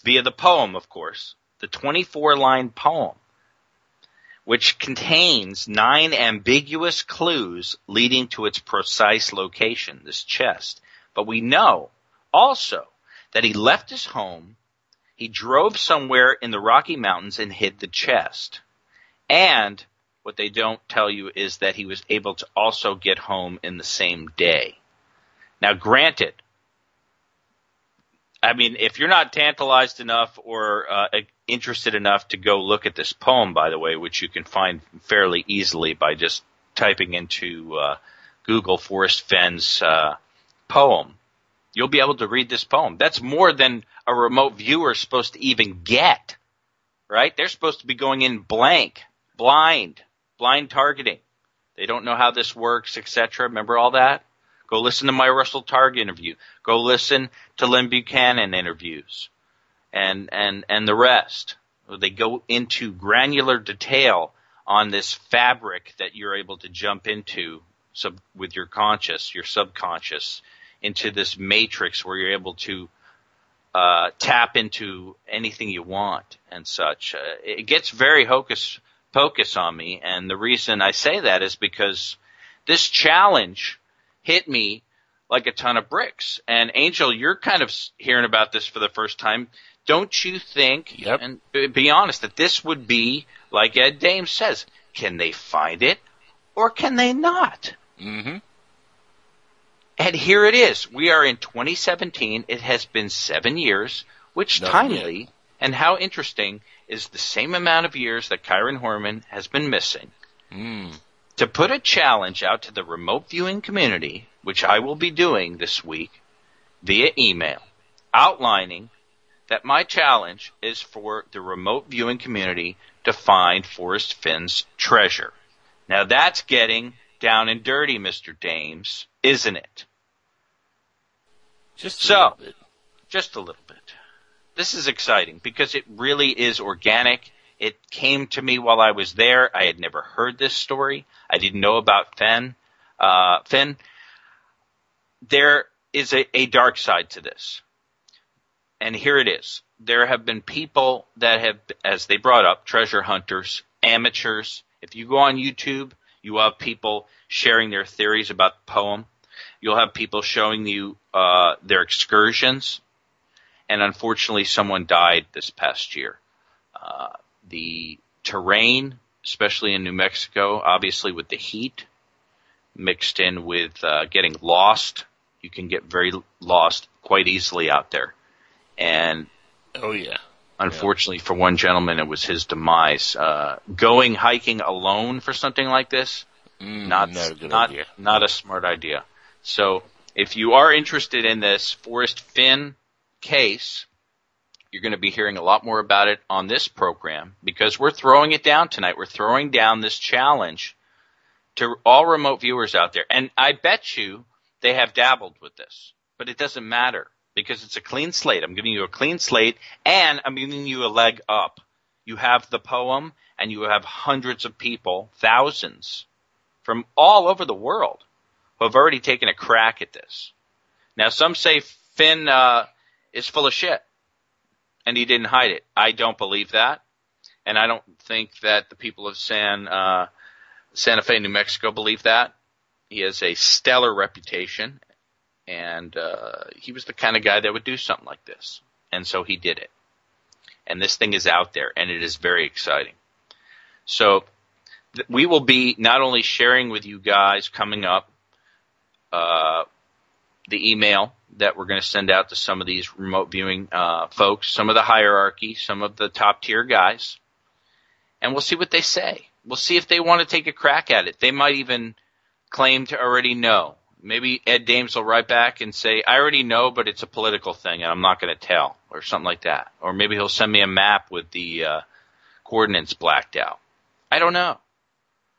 via the poem, of course, the 24 line poem, which contains nine ambiguous clues leading to its precise location, this chest. But we know also that he left his home, he drove somewhere in the Rocky Mountains and hid the chest. And what they don't tell you is that he was able to also get home in the same day. Now granted, I mean, if you're not tantalized enough or uh, interested enough to go look at this poem, by the way, which you can find fairly easily by just typing into uh, Google Forrest Fenn's uh, poem, you'll be able to read this poem. That's more than a remote viewer is supposed to even get, right? They're supposed to be going in blank, blind, blind targeting. They don't know how this works, etc. Remember all that? Go listen to my Russell Targ interview. Go listen to Lynn Buchanan interviews and, and, and the rest. They go into granular detail on this fabric that you're able to jump into sub, with your conscious, your subconscious, into this matrix where you're able to uh, tap into anything you want and such. Uh, it gets very hocus pocus on me, and the reason I say that is because this challenge hit me like a ton of bricks. And Angel, you're kind of hearing about this for the first time. Don't you think, yep. and be honest, that this would be, like Ed Dame says, can they find it or can they not? Mm-hmm. And here it is. We are in 2017. It has been seven years, which Not timely yet. and how interesting is the same amount of years that Kyron Horman has been missing. Mm. To put a challenge out to the remote viewing community, which I will be doing this week via email, outlining that my challenge is for the remote viewing community to find Forrest Fenn's treasure. Now that's getting down and dirty, Mr. Dames, isn't it? Just a so, little bit. just a little bit. This is exciting because it really is organic. It came to me while I was there. I had never heard this story. I didn't know about Fenn. Uh, Fenn. There is a, a dark side to this. And here it is. There have been people that have, as they brought up, treasure hunters, amateurs. If you go on YouTube, you have people sharing their theories about the poem. You'll have people showing you uh, their excursions. And unfortunately, someone died this past year. Uh, the terrain, especially in New Mexico, obviously with the heat, mixed in with uh, getting lost, you can get very lost quite easily out there. And Oh yeah. unfortunately for one gentleman, it was his demise. Uh, going hiking alone for something like this, not Mm, not not, idea. not a smart idea. So if you are interested in this Forrest Fenn case, you're going to be hearing a lot more about it on this program because we're throwing it down tonight. We're throwing down this challenge to all remote viewers out there. And I bet you they have dabbled with this, but it doesn't matter because it's a clean slate. I'm giving you a clean slate and I'm giving you a leg up. You have the poem and you have hundreds of people, thousands from all over the world who have already taken a crack at this. Now some say Fenn, uh, is full of shit and he didn't hide it. I don't believe that. And I don't think that the people of San, uh, Santa Fe, New Mexico believe that. He has a stellar reputation and, uh, he was the kind of guy that would do something like this. And so he did it. And this thing is out there and it is very exciting. So we will be not only sharing with you guys coming up, uh, the email that we're going to send out to some of these remote viewing uh, folks, some of the hierarchy, some of the top tier guys, and we'll see what they say. We'll see if they want to take a crack at it. They might even claim to already know. Maybe Ed Dames will write back and say, "I already know, but it's a political thing, and I'm not going to tell," or something like that. Or maybe he'll send me a map with the uh, coordinates blacked out. I don't know.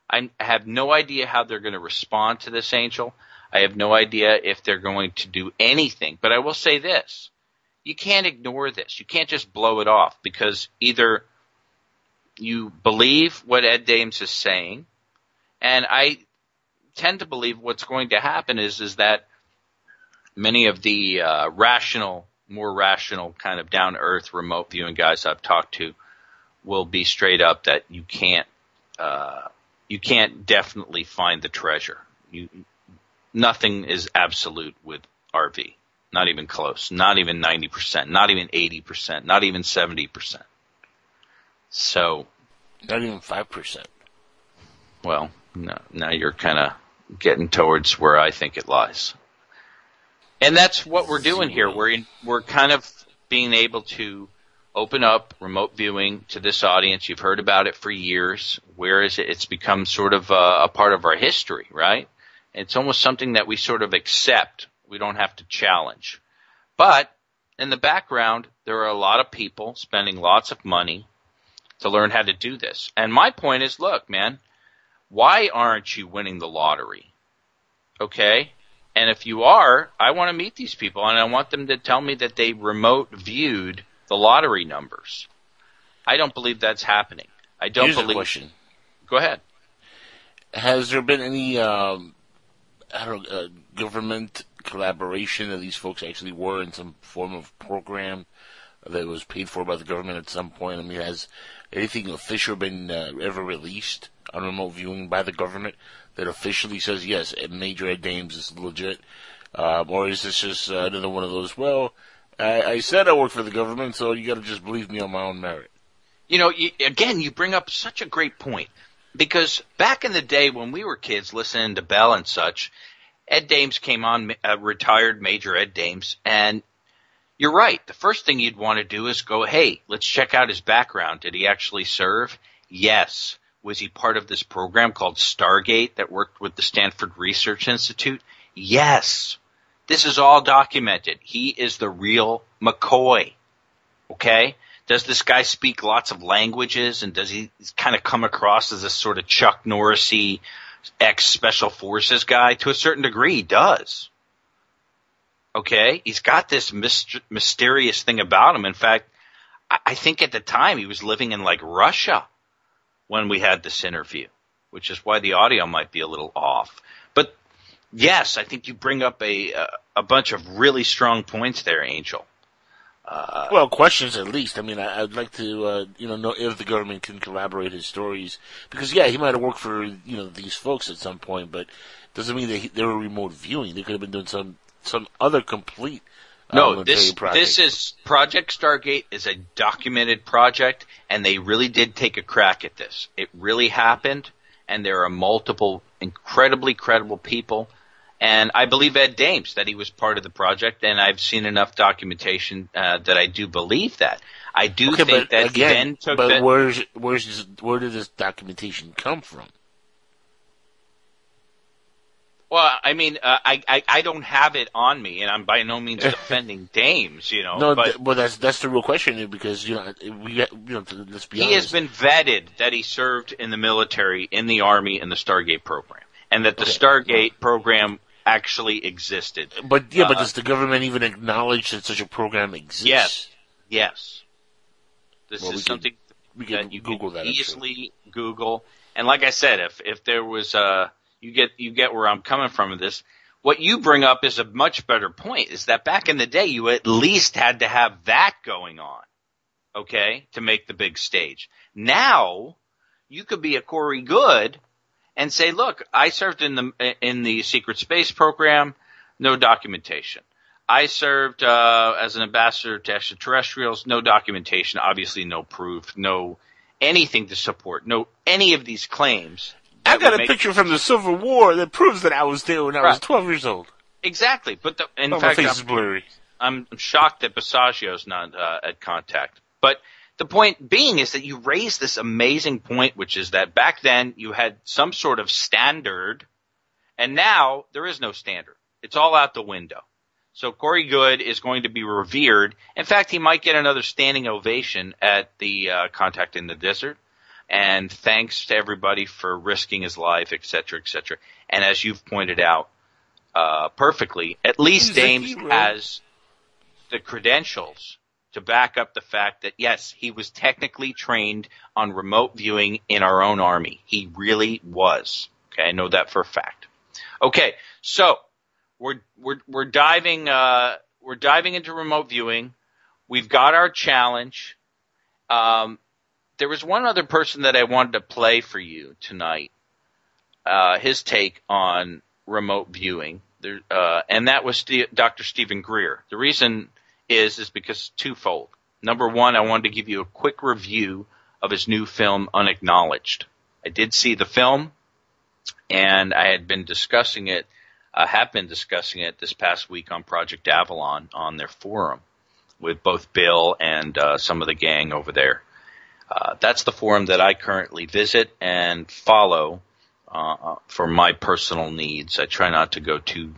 I have no idea how they're going to respond to this angel. I have no idea if they're going to do anything, but I will say this. You can't ignore this. You can't just blow it off because either you believe what Ed Dames is saying, and I tend to believe what's going to happen is, is that many of the, uh, rational, more rational kind of down earth remote viewing guys I've talked to will be straight up that you can't, uh, you can't definitely find the treasure. You, nothing is absolute with RV. Not even close. Not even 90%. Not even 80%. Not even 70%. So. Not even 5%. Well, no, now you're kind of getting towards where I think it lies. And that's what we're doing here. We're in, we're kind of being able to open up remote viewing to this audience. You've heard about it for years. Where is it? It's become sort of a, a part of our history, right? It's almost something that we sort of accept. We don't have to challenge. But in the background, there are a lot of people spending lots of money to learn how to do this. And my point is, look, man, why aren't you winning the lottery? Okay? And if you are, I want to meet these people and I want them to tell me that they remote viewed the lottery numbers. I don't believe that's happening. I don't Here's a believe. question. Go ahead. Has there been any, um, I don't know, uh, government collaboration that these folks actually were in some form of program that was paid for by the government at some point? I mean, has anything official been uh, ever released on remote viewing by the government that officially says yes, Major Ed Dames is legit, um, or is this just uh, another one of those? Well, I, I said I work for the government, so you got to just believe me on my own merit. You know, you, again, you bring up such a great point because back in the day when we were kids listening to Bell and such, Ed Dames came on, uh, retired Major Ed Dames, and you're right. The first thing you'd want to do is go, hey, let's check out his background. Did he actually serve? Yes. Was he part of this program called Stargate that worked with the Stanford Research Institute? Yes. This is all documented. He is the real McCoy. Okay? Does this guy speak lots of languages and does he kind of come across as this sort of Chuck Norrisy ex special forces guy? To a certain degree, he does. Okay, he's got this myst- mysterious thing about him. In fact, I-, I think at the time he was living in like Russia when we had this interview, which is why the audio might be a little off. But yes, I think you bring up a a, a bunch of really strong points there, Angel. Uh, well, questions at least. I mean, I, I'd like to, uh, you know, know if the government can corroborate his stories because, yeah, he might have worked for you know these folks at some point, but doesn't mean that he, they were remote viewing. They could have been doing some some other complete. Uh, no, this project. this is Project Stargate is a documented project, and they really did take a crack at this. It really happened, and there are multiple incredibly credible people. And I believe Ed Dames that he was part of the project, and I've seen enough documentation uh, that I do believe that. I do okay, think that again, he then took but the, where's where's this, where did this documentation come from? Well, I mean, uh, I, I I don't have it on me, and I'm by no means defending Dames, you know. no, but th- well, that's that's the real question because you know we you know let's be he honest. has been vetted that he served in the military, in the army, in the Stargate program, and that the Okay. Stargate program actually existed. But yeah, but Uh, does the government even acknowledge that such a program exists? Yes, yes. This Well, is we something we that you Google can that, easily Google. And like I said, if if there was uh you get you get where I'm coming from with this. What you bring up is a much better point. Is that back in the day, you at least had to have that going on, okay, to make the big stage. Now, you could be a Corey Goode and say, "Look, I served in the in the secret space program, no documentation. I served uh, as an ambassador to extraterrestrials, no documentation, obviously no proof, no anything to support, no any of these claims." I that got a picture from the Civil War that proves that I was there when I was 12 years old. Exactly, but the, in Oh, my fact, face I'm- is blurry. I'm shocked that Visaggio's not uh, at contact. But the point being is that you raised this amazing point, which is that back then you had some sort of standard, and now there is no standard. It's all out the window. So Corey Goode is going to be revered. In fact, he might get another standing ovation at the uh, Contact in the Desert. And thanks to everybody for risking his life, et cetera, et cetera. And as you've pointed out uh, perfectly, at least He's Dames has the credentials to back up the fact that yes, he was technically trained on remote viewing in our own army. He really was. Okay, I know that for a fact. Okay, so we're we're we're diving uh, we're diving into remote viewing. We've got our challenge. Um, there was one other person that I wanted to play for you tonight. Uh, his take on remote viewing, there, uh, and that was Ste Dr. Stephen Greer. The reason is is because twofold. Number one, I wanted to give you a quick review of his new film, Unacknowledged. I did see the film, and I had been discussing it. I have been discussing it this past week on Project Avalon on their forum with both Bill and uh, some of the gang over there. Uh, that's the forum that I currently visit and follow uh, uh, for my personal needs. I try not to go too.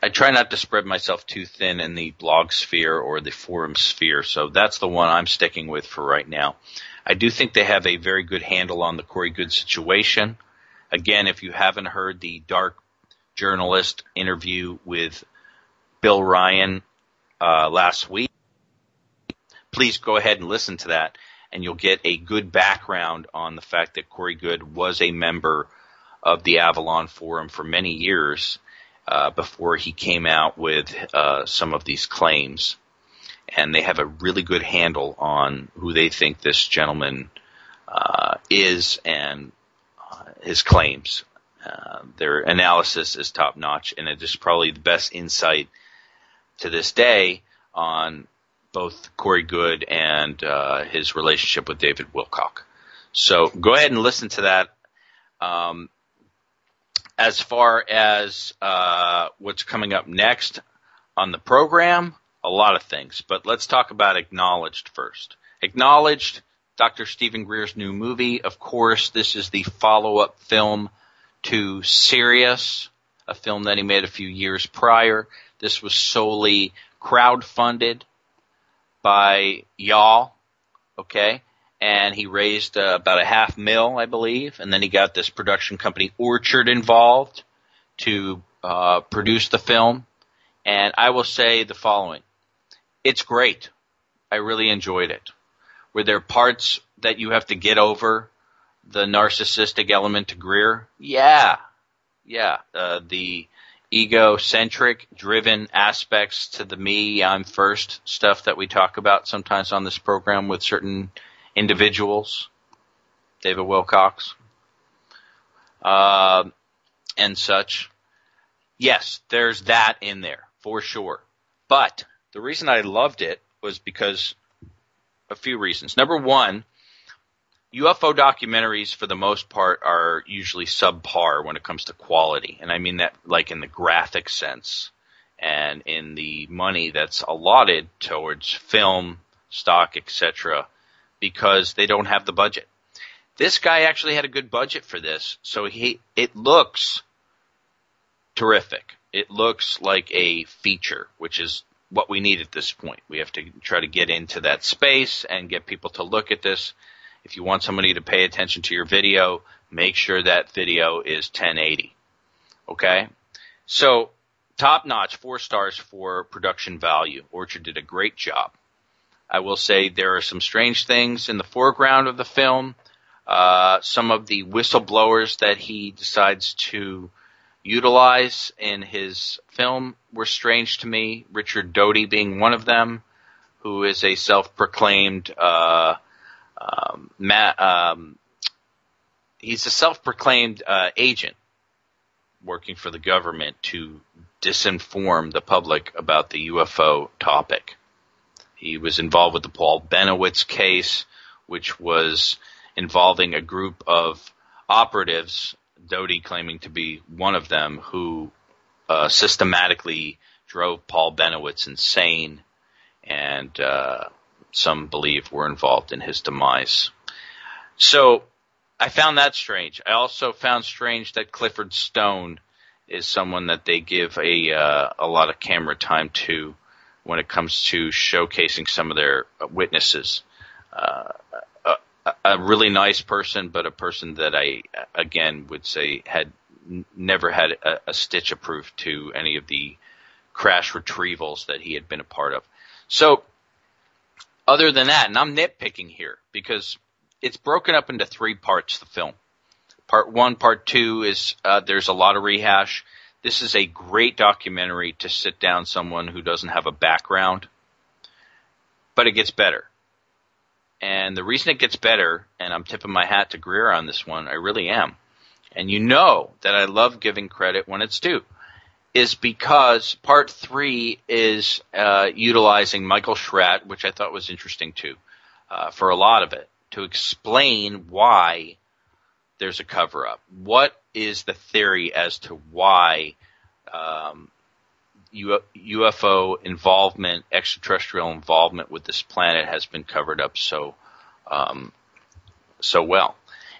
I try not to spread myself too thin in the blog sphere or the forum sphere, so that's the one I'm sticking with for right now. I do think they have a very good handle on the Corey Goode situation. Again, if you haven't heard the dark journalist interview with Bill Ryan uh, last week, please go ahead and listen to that, and you'll get a good background on the fact that Corey Goode was a member of the Avalon Forum for many years uh, before he came out with uh, some of these claims. And they have a really good handle on who they think this gentleman uh, is and uh, his claims. Uh, their analysis is top notch, and it is probably the best insight to this day on both Corey Goode and uh, his relationship with David Wilcock. So go ahead and listen to that. Um, as far as uh, what's coming up next on the program, a lot of things, but let's talk about Acknowledged first. Acknowledged, Dr. Stephen Greer's new movie. Of course, this is the follow-up film to Sirius, a film that he made a few years prior. This was solely crowdfunded by y'all, okay? And he raised uh, about a half mil, I believe, and then he got this production company Orchard involved to uh, produce the film. And I will say the following. It's great. I really enjoyed it. Were there parts that you have to get over the narcissistic element to Greer? Yeah. Yeah. Uh, the egocentric driven aspects to the me, I'm first stuff that we talk about sometimes on this program with certain individuals. David Wilcock. Uh, and such. Yes, there's that in there for sure. But the reason I loved it was because a few reasons. Number one, UFO documentaries for the most part are usually subpar when it comes to quality. And I mean that like in the graphic sense and in the money that's allotted towards film, stock, etc. because they don't have the budget. This guy actually had a good budget for this, so he it looks terrific. It looks like a feature, which is what we need at this point. We have to try to get into that space and get people to look at this. If you want somebody to pay attention to your video, make sure that video is 1080. Okay? So, top notch, four stars for production value. Orchard did a great job. I will say there are some strange things in the foreground of the film. Uh, some of the whistleblowers that he decides to utilize in his film were strange to me. Richard Doty being one of them, who is a self-proclaimed uh, um, ma- um, he's a self-proclaimed uh, agent working for the government to disinform the public about the UFO topic. He was involved with the Paul Bennewitz case, which was involving a group of operatives, Doty claiming to be one of them, who uh, systematically drove Paul Bennewitz insane, and uh, some believe were involved in his demise. So I found that strange. I also found strange that Clifford Stone is someone that they give a uh, a lot of camera time to when it comes to showcasing some of their witnesses. Uh, a, a really nice person, but a person that I again would say had never had a, a stitch approved to any of the crash retrievals that he had been a part of. So, other than that, and I'm nitpicking here because it's broken up into three parts. The film, part one, part two is uh, there's a lot of rehash. This is a great documentary to sit down someone who doesn't have a background, but it gets better. And the reason it gets better, and I'm tipping my hat to Greer on this one, I really am. And you know that I love giving credit when it's due, is because part three is uh, utilizing Michael Schratt, which I thought was interesting too, uh, for a lot of it, to explain why there's a cover up. What is the theory as to why um, UFO involvement, extraterrestrial involvement with this planet has been covered up so um, so well.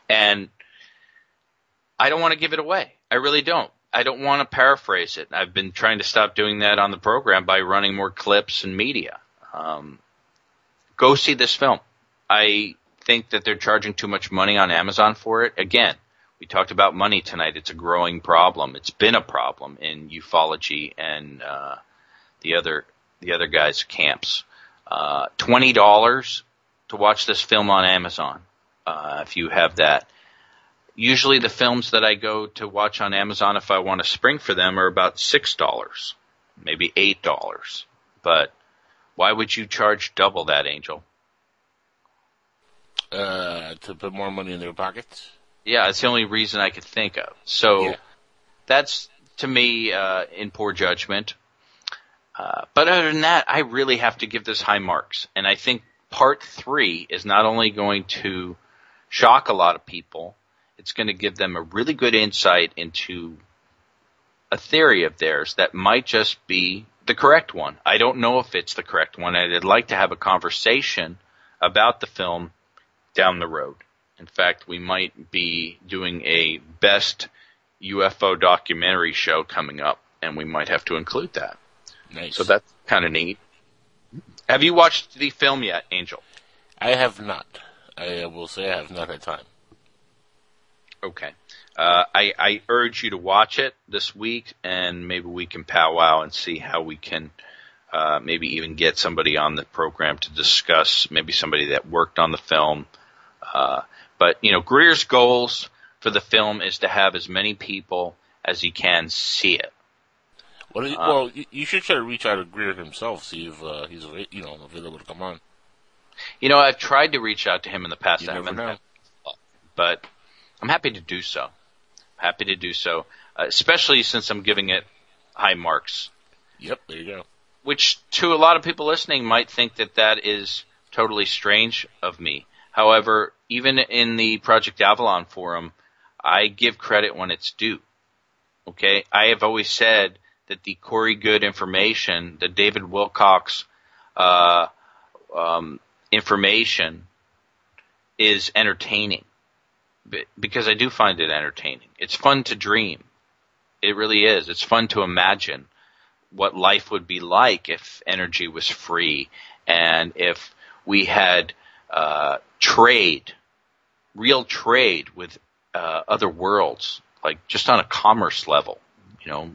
And I don't want to give it away. I really don't. I don't want to paraphrase it. I've been trying to stop doing that on the program by running more clips and media. Um, go see this film. I think that they're charging too much money on Amazon for it. Again, we talked about money tonight. It's a growing problem. It's been a problem in ufology and uh, the other the other guys' camps. Uh, Twenty dollars to watch this film on Amazon. Uh, if you have that, usually the films that I go to watch on Amazon, if I want to spring for them, are about six dollars, maybe eight dollars. But why would you charge double that, Angel? Uh, to put more money in their pockets. Yeah, it's the only reason I could think of. So Yeah. that's to me uh, in poor judgment. Uh, but other than that, I really have to give this high marks, and I think part three is not only going to shock a lot of people, it's going to give them a really good insight into a theory of theirs that might just be the correct one. I don't know if it's the correct one, and I'd like to have a conversation about the film down the road. In fact, we might be doing a best UFO documentary show coming up, and we might have to include that. Nice. So that's kind of neat. Have you watched the film yet, Angel? I have not. I will say I have not had time. Okay. Uh, I, I urge you to watch it this week, and maybe we can powwow and see how we can uh, maybe even get somebody on the program to discuss, maybe somebody that worked on the film. Uh, but you know, Greer's goals for the film is to have as many people as he can see it. Well, Uh, well, you- should try to reach out to Greer himself, see if uh, he's you know available to come on. You know, I've tried to reach out to him in the past. You I never know. but I'm happy to do so. I'm Happy to do so, uh, especially since I'm giving it high marks. Yep, there you go. Which to a lot of people listening might think that that is totally strange of me. However, even in the Project Avalon forum, I give credit when it's due. Okay, I have always said that the Corey Goode information, the David Wilcock uh, um, information, is entertaining because I do find it entertaining. It's fun to dream. It really is. It's fun to imagine what life would be like if energy was free and if we had uh, trade, real trade with uh, other worlds, like just on a commerce level. You know,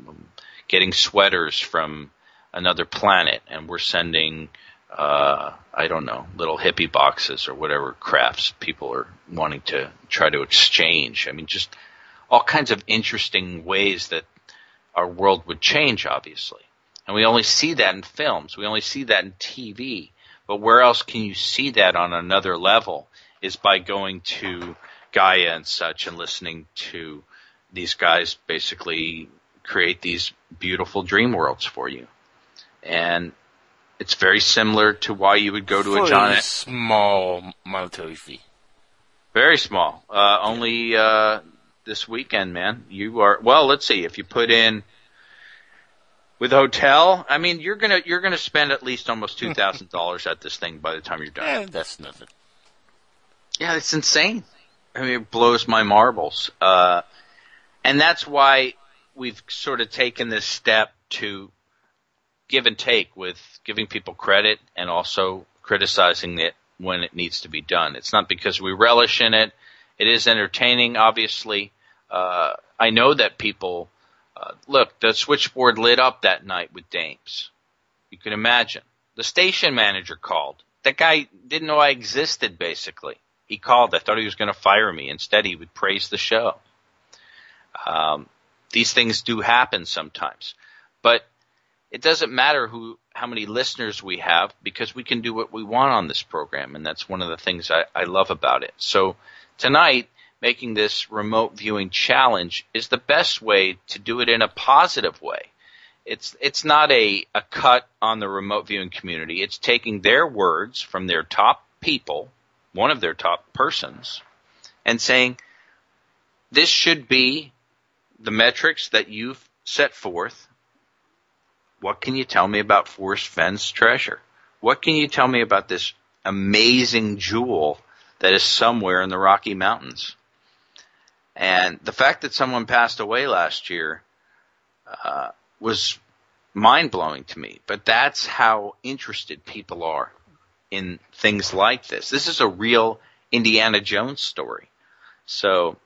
getting sweaters from another planet, and we're sending, uh, I don't know, little hippie boxes or whatever crafts people are wanting to try to exchange. I mean, just all kinds of interesting ways that our world would change, obviously. And we only see that in films. We only see that in TV. But where else can you see that on another level is by going to Gaia and such and listening to these guys basically create these beautiful dream worlds for you. And it's very similar to why you would go to For a John a small monetary fee. very small. Uh, only uh, this weekend, man. You are well. Let's see. If you put in with hotel, I mean, you're gonna you're gonna spend at least almost two thousand dollars at this thing by the time you're done. Eh, that's nothing. Yeah, it's insane. I mean, it blows my marbles. Uh, and that's why we've sort of taken this step to give and take with giving people credit and also criticizing it when it needs to be done. It's not because we relish in it. It is entertaining, obviously. Uh, I know that people, uh, look, the switchboard lit up that night with dames. You can imagine. The station manager called. That guy didn't know I existed, basically. He called. I thought he was going to fire me. Instead, he would praise the show. Um, these things do happen sometimes, but it doesn't matter who, how many listeners we have because we can do what we want on this program, and that's one of the things I, I love about it. So tonight, making this remote viewing challenge is the best way to do it in a positive way. It's it's not a, a cut on the remote viewing community. It's taking their words from their top people, one of their top persons, and saying this should be the metrics that you've set forth. What can you tell me about Forrest Fenn's treasure? What can you tell me about this amazing jewel that is somewhere in the Rocky Mountains? And the fact that someone passed away last year uh, was mind blowing to me. But that's how interested people are in things like this. This is a real Indiana Jones story. So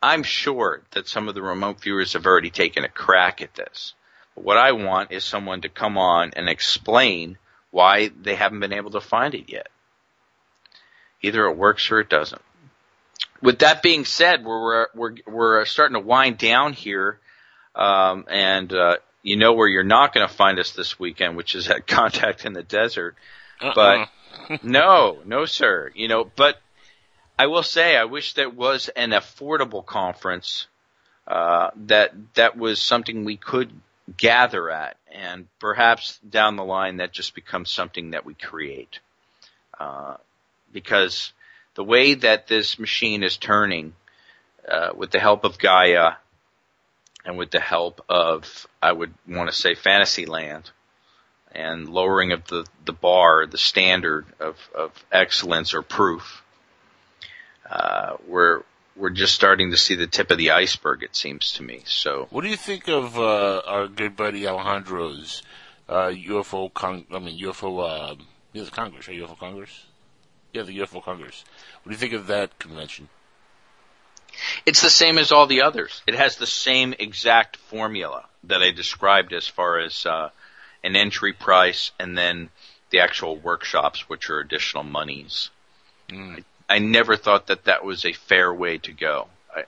I'm sure that some of the remote viewers have already taken a crack at this. But what I want is someone to come on and explain why they haven't been able to find it yet. Either it works or it doesn't. With that being said, we're we're we're starting to wind down here, um, and uh, you know where you're not going to find us this weekend, which is at Contact in the Desert. But no, no, sir. You know, but I will say, I wish there was an affordable conference uh, that that was something we could gather at, and perhaps down the line that just becomes something that we create. Uh, because the way that this machine is turning, uh, with the help of Gaia, and with the help of, I would want to say, Fantasyland, and lowering of the, the bar, the standard of, of excellence or proof, uh, we're we're just starting to see the tip of the iceberg. It seems to me. So, What do you think of uh, our good buddy Alejandro's uh, UFO? Con- I mean UFO. Uh, the Congress, right? UFO Congress. Yeah, the UFO Congress. What do you think of that convention? It's the same as all the others. It has the same exact formula that I described as far as uh, an entry price and then the actual workshops, which are additional monies. Mm. I never thought that that was a fair way to go. I,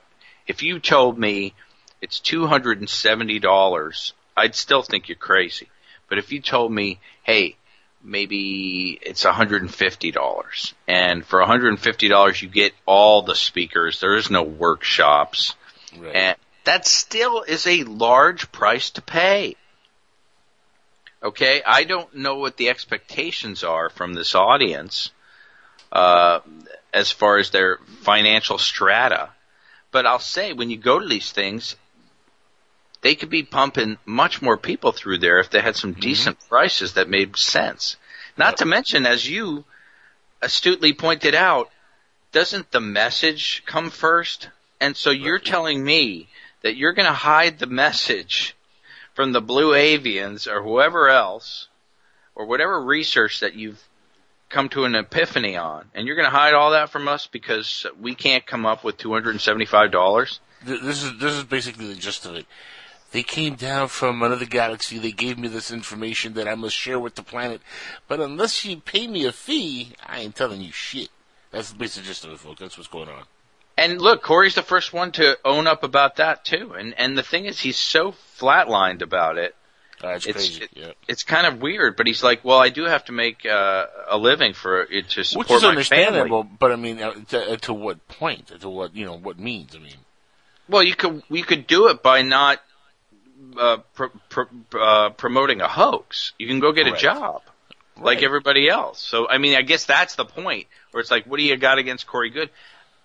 if you told me it's two hundred and seventy dollars, I'd still think you're crazy. But if you told me, hey, maybe it's hundred and fifty dollars, and for hundred and fifty dollars you get all the speakers, there is no workshops, Right. and that still is a large price to pay. Okay, I don't know what the expectations are from this audience uh, as far as their financial strata, but I'll say when you go to these things, they could be pumping much more people through there if they had some mm-hmm. decent prices that made sense. Not to mention, as you astutely pointed out, doesn't the message come first? And so you're telling me that you're going to hide the message from the blue avians or whoever else or whatever research that you've come to an epiphany on and you're going to hide all that from us because we can't come up with $275 This is this is basically the gist of it. They came down from another galaxy. They gave me this information that I must share with the planet. But unless you pay me a fee, I ain't telling you shit. That's the basic gist of it, folks. That's what's going on. And look, Corey's the first one to own up about that too. And and the thing is, he's so flatlined about it. That's it's crazy. it- yeah. it's kind of weird. But he's like, well, I do have to make uh, a living for it to support Which is my understandable, family. but I mean, uh, to, uh, to what point? To what you know? What means? I mean, Well, you could you could do it by not uh, uh, promoting a hoax. You can go get Correct. a job like everybody else. So I mean, I guess that's the point. Where it's like, what do you got against Corey Goode?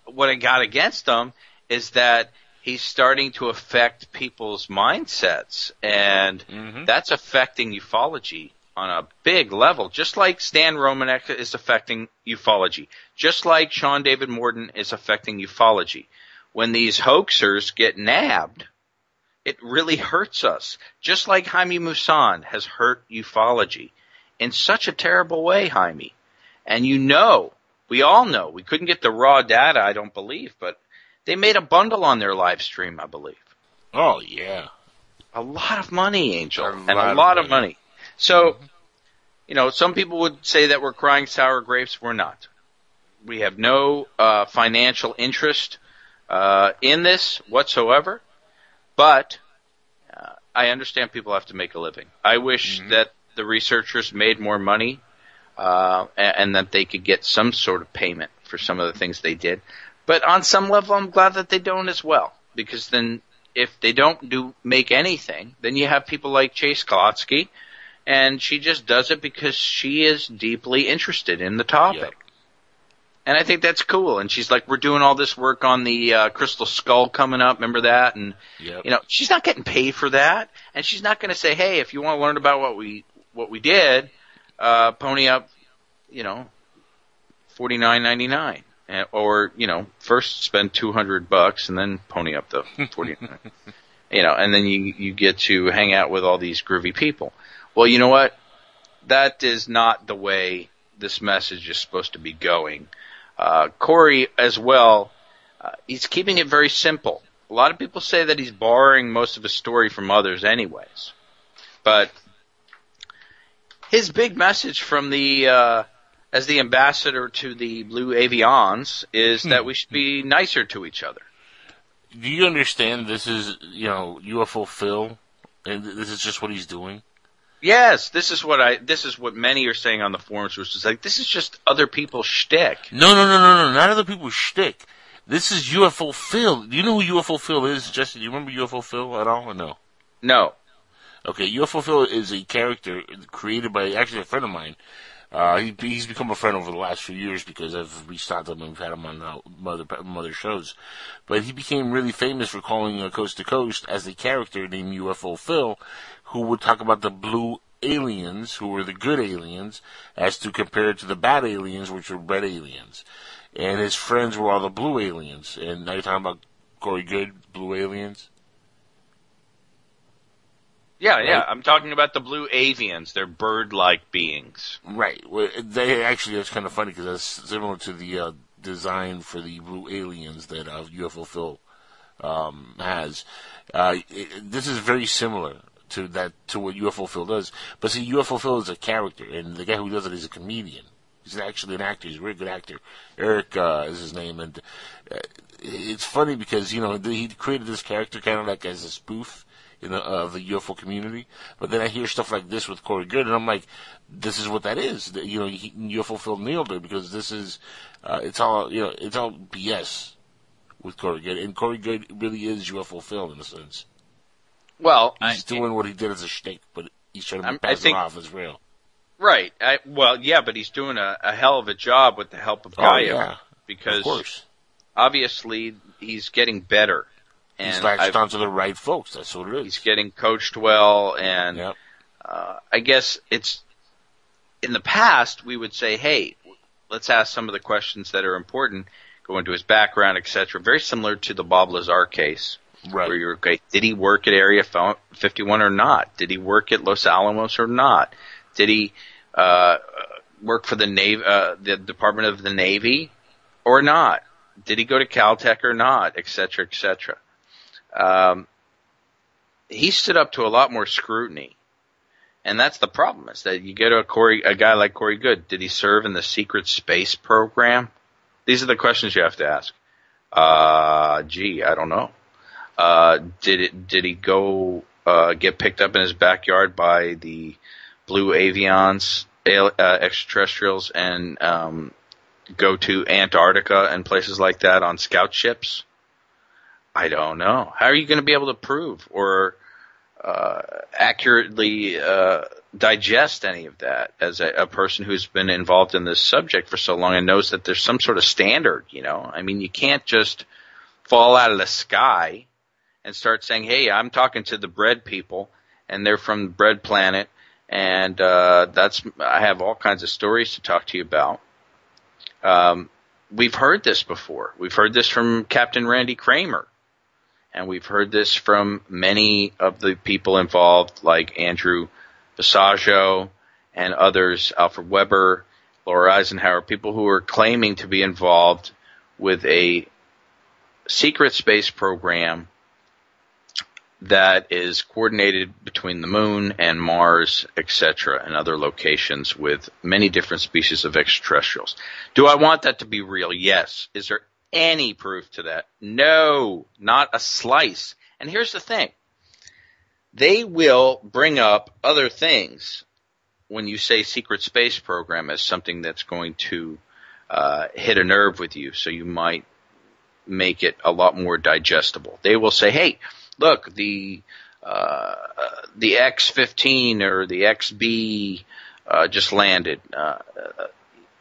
What I got against him is that he's starting to affect people's mindsets, and that's affecting ufology on a big level. Just like Stan Romanek is affecting ufology, just like Sean David Morton is affecting ufology. When these hoaxers get nabbed, it really hurts us. Just like Jaime Maussan has hurt ufology in such a terrible way, Jaime. And you know, we all know, we couldn't get the raw data, I don't believe, but they made a bundle on their live stream, I believe. oh yeah, A lot of money, Angel, and a lot of lot of money. money. So, you know, some people would say that we're crying sour grapes. We're not. We have no uh, financial interest uh, in this whatsoever, but uh, I understand people have to make a living. I wish that the researchers made more money uh, and, and that they could get some sort of payment for some of the things they did. But on some level, I'm glad that they don't as well, because then if they don't do make anything, then you have people like Chase Kloetzke, and she just does it because she is deeply interested in the topic. And I think that's cool. And she's like, we're doing all this work on the uh, crystal skull coming up. Remember that? And Yep. you know, she's not getting paid for that, and she's not going to say, "Hey, if you want to learn about what we what we did, uh, pony up, you know, forty nine ninety nine, or you know, first spend two hundred bucks and then pony up the forty nine, you know, and then you you get to hang out with all these groovy people. Well, you know what? That is not the way this message is supposed to be going. Uh, Corey, as well, uh, he's keeping it very simple. A lot of people say that he's borrowing most of his story from others, anyways. But his big message from the uh, as the ambassador to the Blue Avians is that we should be nicer to each other. do you understand? This is you know UFO Phil, and this is just what he's doing. Yes, this is what I. This is what many are saying on the forums, which is like this is just other people's shtick. No, no, no, no, no, not other people's shtick. This is UFO Phil. Do you know who UFO Phil is, Justin? Do you remember UFO Phil at all, or no? No. Okay, UFO Phil is a character created by actually a friend of mine. Uh, he, he's become a friend over the last few years because I've reached out to him and we've had him on uh, other, other shows. But he became really famous for calling uh, Coast to Coast as a character named UFO Phil, who would talk about the blue aliens, who were the good aliens, as to compared to the bad aliens, which were red aliens. And his friends were all the blue aliens. And now you're talking about Corey Goode, blue aliens? Yeah, yeah. I'm talking about the blue avians. They're bird-like beings. Right. Well, they actually that's kind of funny because that's similar to the uh, designed for the blue aliens that uh, UFO Phil um, has. Uh, it, this is very similar to that to what UFO Phil does. But see, UFO Phil is a character, and the guy who does it is a comedian. He's actually an actor. He's a very good actor. Eric uh, is his name, and uh, it's funny because you know he created this character kind of like as a spoof of the UFO community. But then I hear stuff like this with Corey Goode, and I'm like, this is what that is. You know, he, UFO Phil nailed it because this is, uh, it's all, you know, it's all BS with Corey Goode, and Corey Goode really is UFO Phil in a sense. Well, he's I, doing what he did as a shtick, but he's trying to I'm- I think- off as real. Right. I, well, yeah, but he's doing a, a hell of a job with the help of Oh, Gaia yeah. because Of course. obviously he's getting better. And He's latched onto the right folks. That's what it is. He's getting coached well, and uh, I guess it's in the past we would say, hey, let's ask some of the questions that are important, go into his background, etc. Very similar to the Bob Lazar case, right. where you're okay. Did he work at Area 51 or not? Did he work at Los Alamos or not? Did he uh, work for the Navy, uh, the Department of the Navy, or not? Did he go to Caltech or not? Et cetera, et cetera. Um, he stood up to a lot more scrutiny. And that's the problem is that you get a Corey, a guy like Corey Goode. Did he serve in the secret space program? These are the questions you have to ask. Uh, gee, I don't know. Uh, did it, did he go, uh, get picked up in his backyard by the blue avians, al- uh, extraterrestrials and, um, go to Antarctica and places like that on scout ships? I don't know. How are you going to be able to prove or uh, accurately uh, digest any of that as a, a person who's been involved in this subject for so long and knows that there's some sort of standard? You know, I mean, you can't just fall out of the sky and start saying, "Hey, I'm talking to the bread people, and they're from the bread planet." And uh, that's I have all kinds of stories to talk to you about. Um, we've heard this before. We've heard this from Captain Randy Cramer and we've heard this from many of the people involved, like Andrew Visaggio and others, Alfred Webre, Laura Eisenhower, people who are claiming to be involved with a secret space program that is coordinated between the moon and Mars, etc., and other locations with many different species of extraterrestrials. Do I want that to be real? Yes. Is there any proof to that? No, not a slice. And here's the thing. They will bring up other things when you say secret space program as something that's going to uh, hit a nerve with you, so you might make it a lot more digestible. They will say, "Hey, look, the uh, the X-15 or the XB uh, just landed. Uh,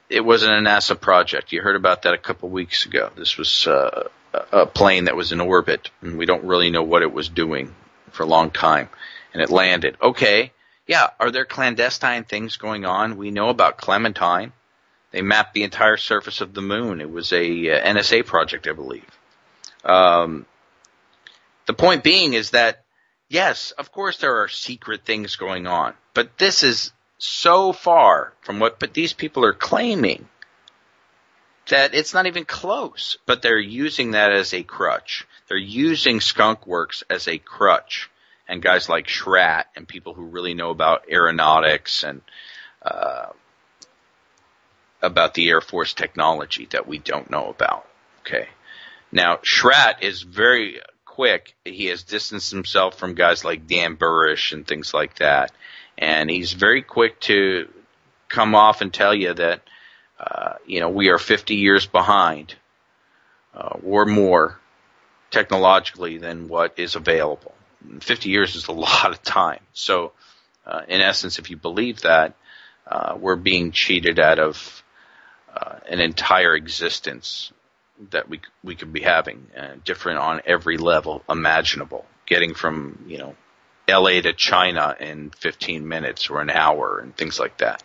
it wasn't a NASA project. You heard about that a couple weeks ago. This was uh, a plane that was in orbit, and we don't really know what it was doing for a long time, and it landed. Okay, yeah. Are there clandestine things going on? We know about Clementine. They mapped the entire surface of the moon. It was a uh, NSA project, I believe. Um, the point being is that, yes, of course there are secret things going on, but this is so far from what but these people are claiming that it's not even close. But they're using that as a crutch. They're using Skunk Works as a crutch. And guys like Schratt and people who really know about aeronautics and uh, about the Air Force technology that we don't know about. Okay. Now, Schratt is very quick. He has distanced himself from guys like Dan Burisch and things like that. And he's very quick to come off and tell you that, uh, you know, we are 50 years behind, uh, or more technologically than what is available. 50 years is a lot of time. So, uh, in essence, if you believe that, uh, we're being cheated out of uh, an entire existence that we we could be having, uh, different on every level imaginable. Getting from you know L.A. to China in 15 minutes or an hour and things like that.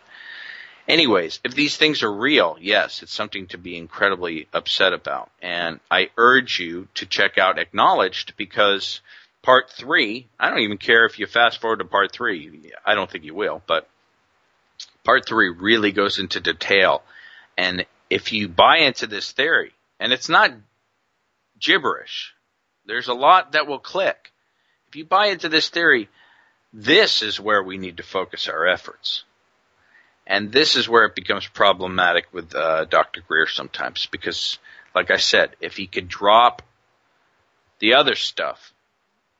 Anyways, if these things are real, yes, it's something to be incredibly upset about. And I urge you to check out Acknowledged because part three, I don't even care if you fast forward to part three. I don't think you will, but part three really goes into detail and if you buy into this theory, and it's not gibberish, there's a lot that will click. If you buy into this theory, this is where we need to focus our efforts. And this is where it becomes problematic with uh, Dr. Greer sometimes because, like I said, if he could drop the other stuff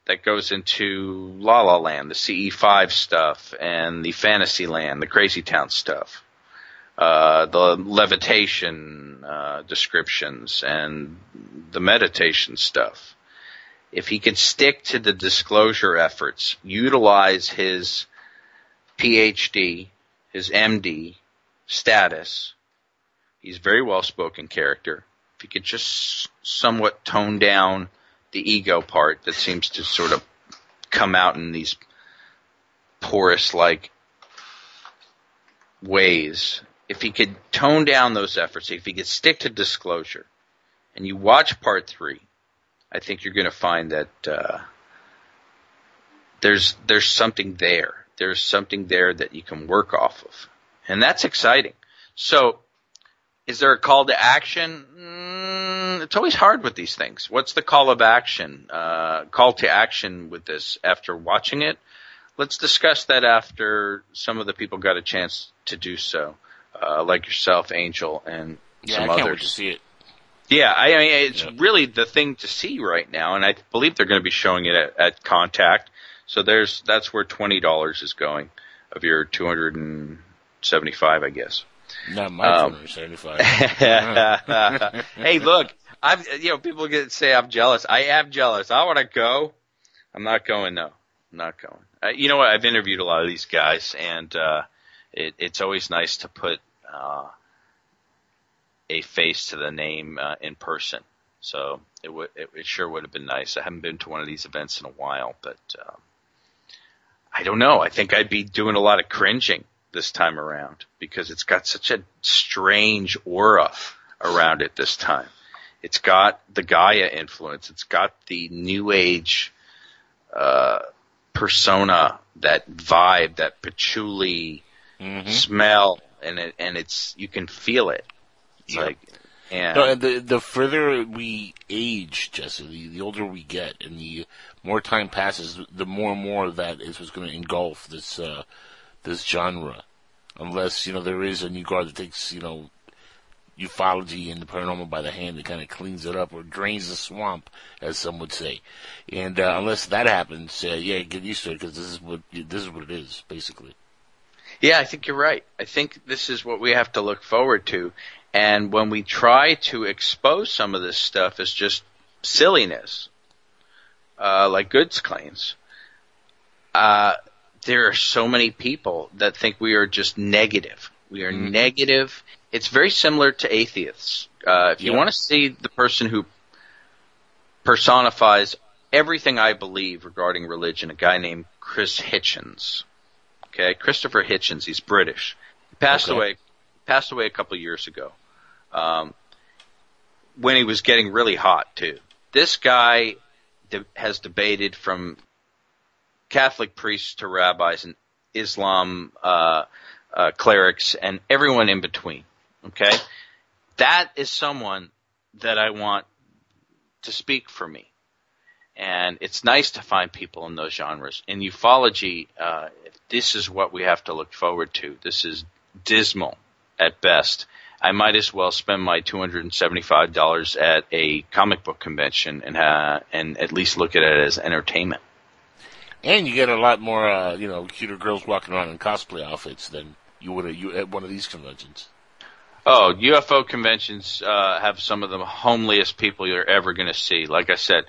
that goes into La La Land, the CE5 stuff, and the Fantasyland, the Crazy Town stuff, uh, the levitation uh, descriptions, and the meditation stuff. If he could stick to the disclosure efforts, utilize his PhD, his MD status, he's a very well spoken character. If he could just somewhat tone down the ego part that seems to sort of come out in these porous like ways. If he could tone down those efforts, if he could stick to disclosure, and you watch part three, I think you're going to find that uh, there's there's something there. There's something there that you can work off of, and that's exciting. So, is there a call to action? Mm, it's always hard with these things. What's the call of action? Uh, call to action with this after watching it? Let's discuss that after some of the people got a chance to do so, uh, like yourself, Angel, and Yeah, some I can't others. wait to see it. Yeah, I mean it's really the thing to see right now, and I believe they're going to be showing it at, at Contact. So there's that's where twenty dollars is going of your two hundred and seventy-five, I guess. Not my Um, 275. hey, look, I'm you know people get say I'm jealous. I am jealous. I want to go. I'm not going though. I'm not going. Uh, you know what? I've interviewed a lot of these guys, and uh, it, it's always nice to put uh, a face to the name uh, in person. So it would it, it sure would have been nice. I haven't been to one of these events in a while, but um, I don't know. I think I'd be doing a lot of cringing this time around because it's got such a strange aura around it this time. It's got the Gaia influence. It's got the new age uh, persona, that vibe, that patchouli smell, and it, and it's you can feel it. It's Yeah. like and No, and the the further we age, Jesse, the, the older we get, and the more time passes, the more and more that is what's going to engulf this uh, this genre. Unless you know there is a new guard that takes you know ufology and the paranormal by the hand and kind of cleans it up or drains the swamp, as some would say. And uh, unless that happens, uh, yeah, get used to it because this is what this is what it is basically. Yeah, I think you're right. I think this is what we have to look forward to. And when we try to expose some of this stuff as just silliness, uh, like Goode's claims, uh, there are so many people that think we are just negative. We are negative. It's very similar to atheists. Uh, if you Yeah. want to see the person who personifies everything I believe regarding religion, a guy named Chris Hitchens. Okay, Christopher Hitchens. He's British. He passed Okay. away. Passed away a couple of years ago. Um, when he was getting really hot too. This guy de- has debated from Catholic priests to rabbis and Islam uh, uh, clerics and everyone in between. Okay, that is someone that I want to speak for me. And it's nice to find people in those genres. In ufology, uh, this is what we have to look forward to. This is dismal at best. I might as well spend my two hundred and seventy-five dollars at a comic book convention and uh, and at least look at it as entertainment. And you get a lot more, uh, you know, cuter girls walking around in cosplay outfits than you would you at one of these conventions. Oh, UFO conventions uh, have some of the homeliest people you're ever going to see. Like I said,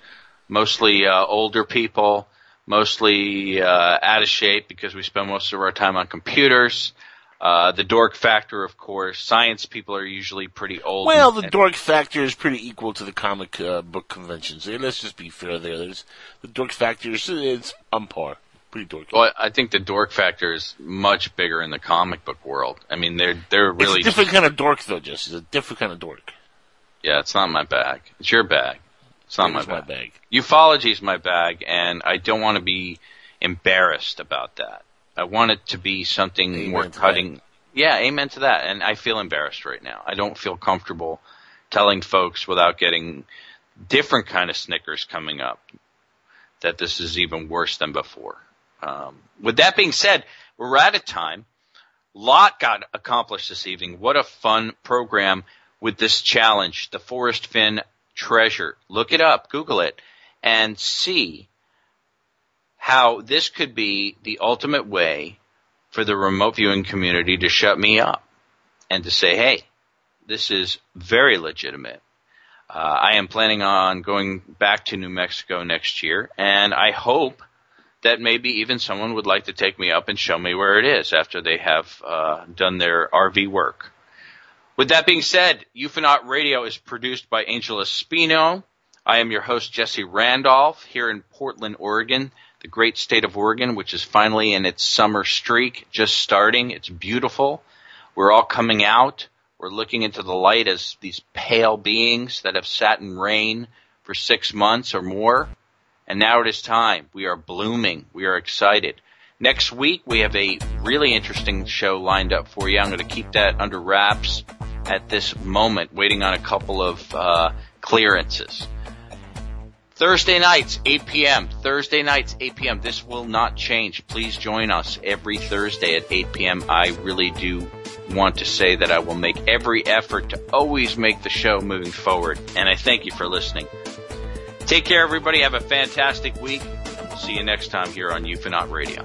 mostly uh, older people, mostly uh, out of shape because we spend most of our time on computers. Uh, the dork factor, of course. Science people are usually pretty old. Well, the dork factor is pretty equal to the comic uh, book conventions. Let's just be fair there. There's the dork factor is it's on par, pretty dorky. Well, I think the dork factor is much bigger in the comic book world. I mean, they're they're really it's a different kind of dork, though. Just it's a different kind of dork. Yeah, it's not my bag. It's your bag. It's not my bag. my bag. Ufology is my bag, and I don't want to be embarrassed about that. I want it to be something Amen more cutting. Yeah, amen to that. And I feel embarrassed right now. I don't feel comfortable telling folks without getting different kind of snickers coming up that this is even worse than before. Um, with that being said, we're out of time. Lot got accomplished this evening. What a fun program with this challenge, the Forrest Fenn treasure. Look it up, Google it, and see how this could be the ultimate way for the remote viewing community to shut me up and to say, hey, this is very legitimate. Uh, I am planning on going back to New Mexico next year, and I hope that maybe even someone would like to take me up and show me where it is after they have uh, done their RV work. With that being said, Ufonaut Radio is produced by Angel Espino. I am your host, Jesse Randolph, here in Portland, Oregon, the great state of Oregon, which is finally in its summer streak, just starting. It's beautiful. We're all coming out. We're looking into the light as these pale beings that have sat in rain for six months or more. And now it is time. We are blooming. We are excited. Next week, we have a really interesting show lined up for you. I'm going to keep that under wraps at this moment, waiting on a couple of uh, clearances. Thursday nights, 8 p.m. Thursday nights, 8 p.m. This will not change. Please join us every Thursday at 8 p.m. I really do want to say that I will make every effort to always make the show moving forward. And I thank you for listening. Take care, everybody. Have a fantastic week. We'll see you next time here on Ufonaut Radio.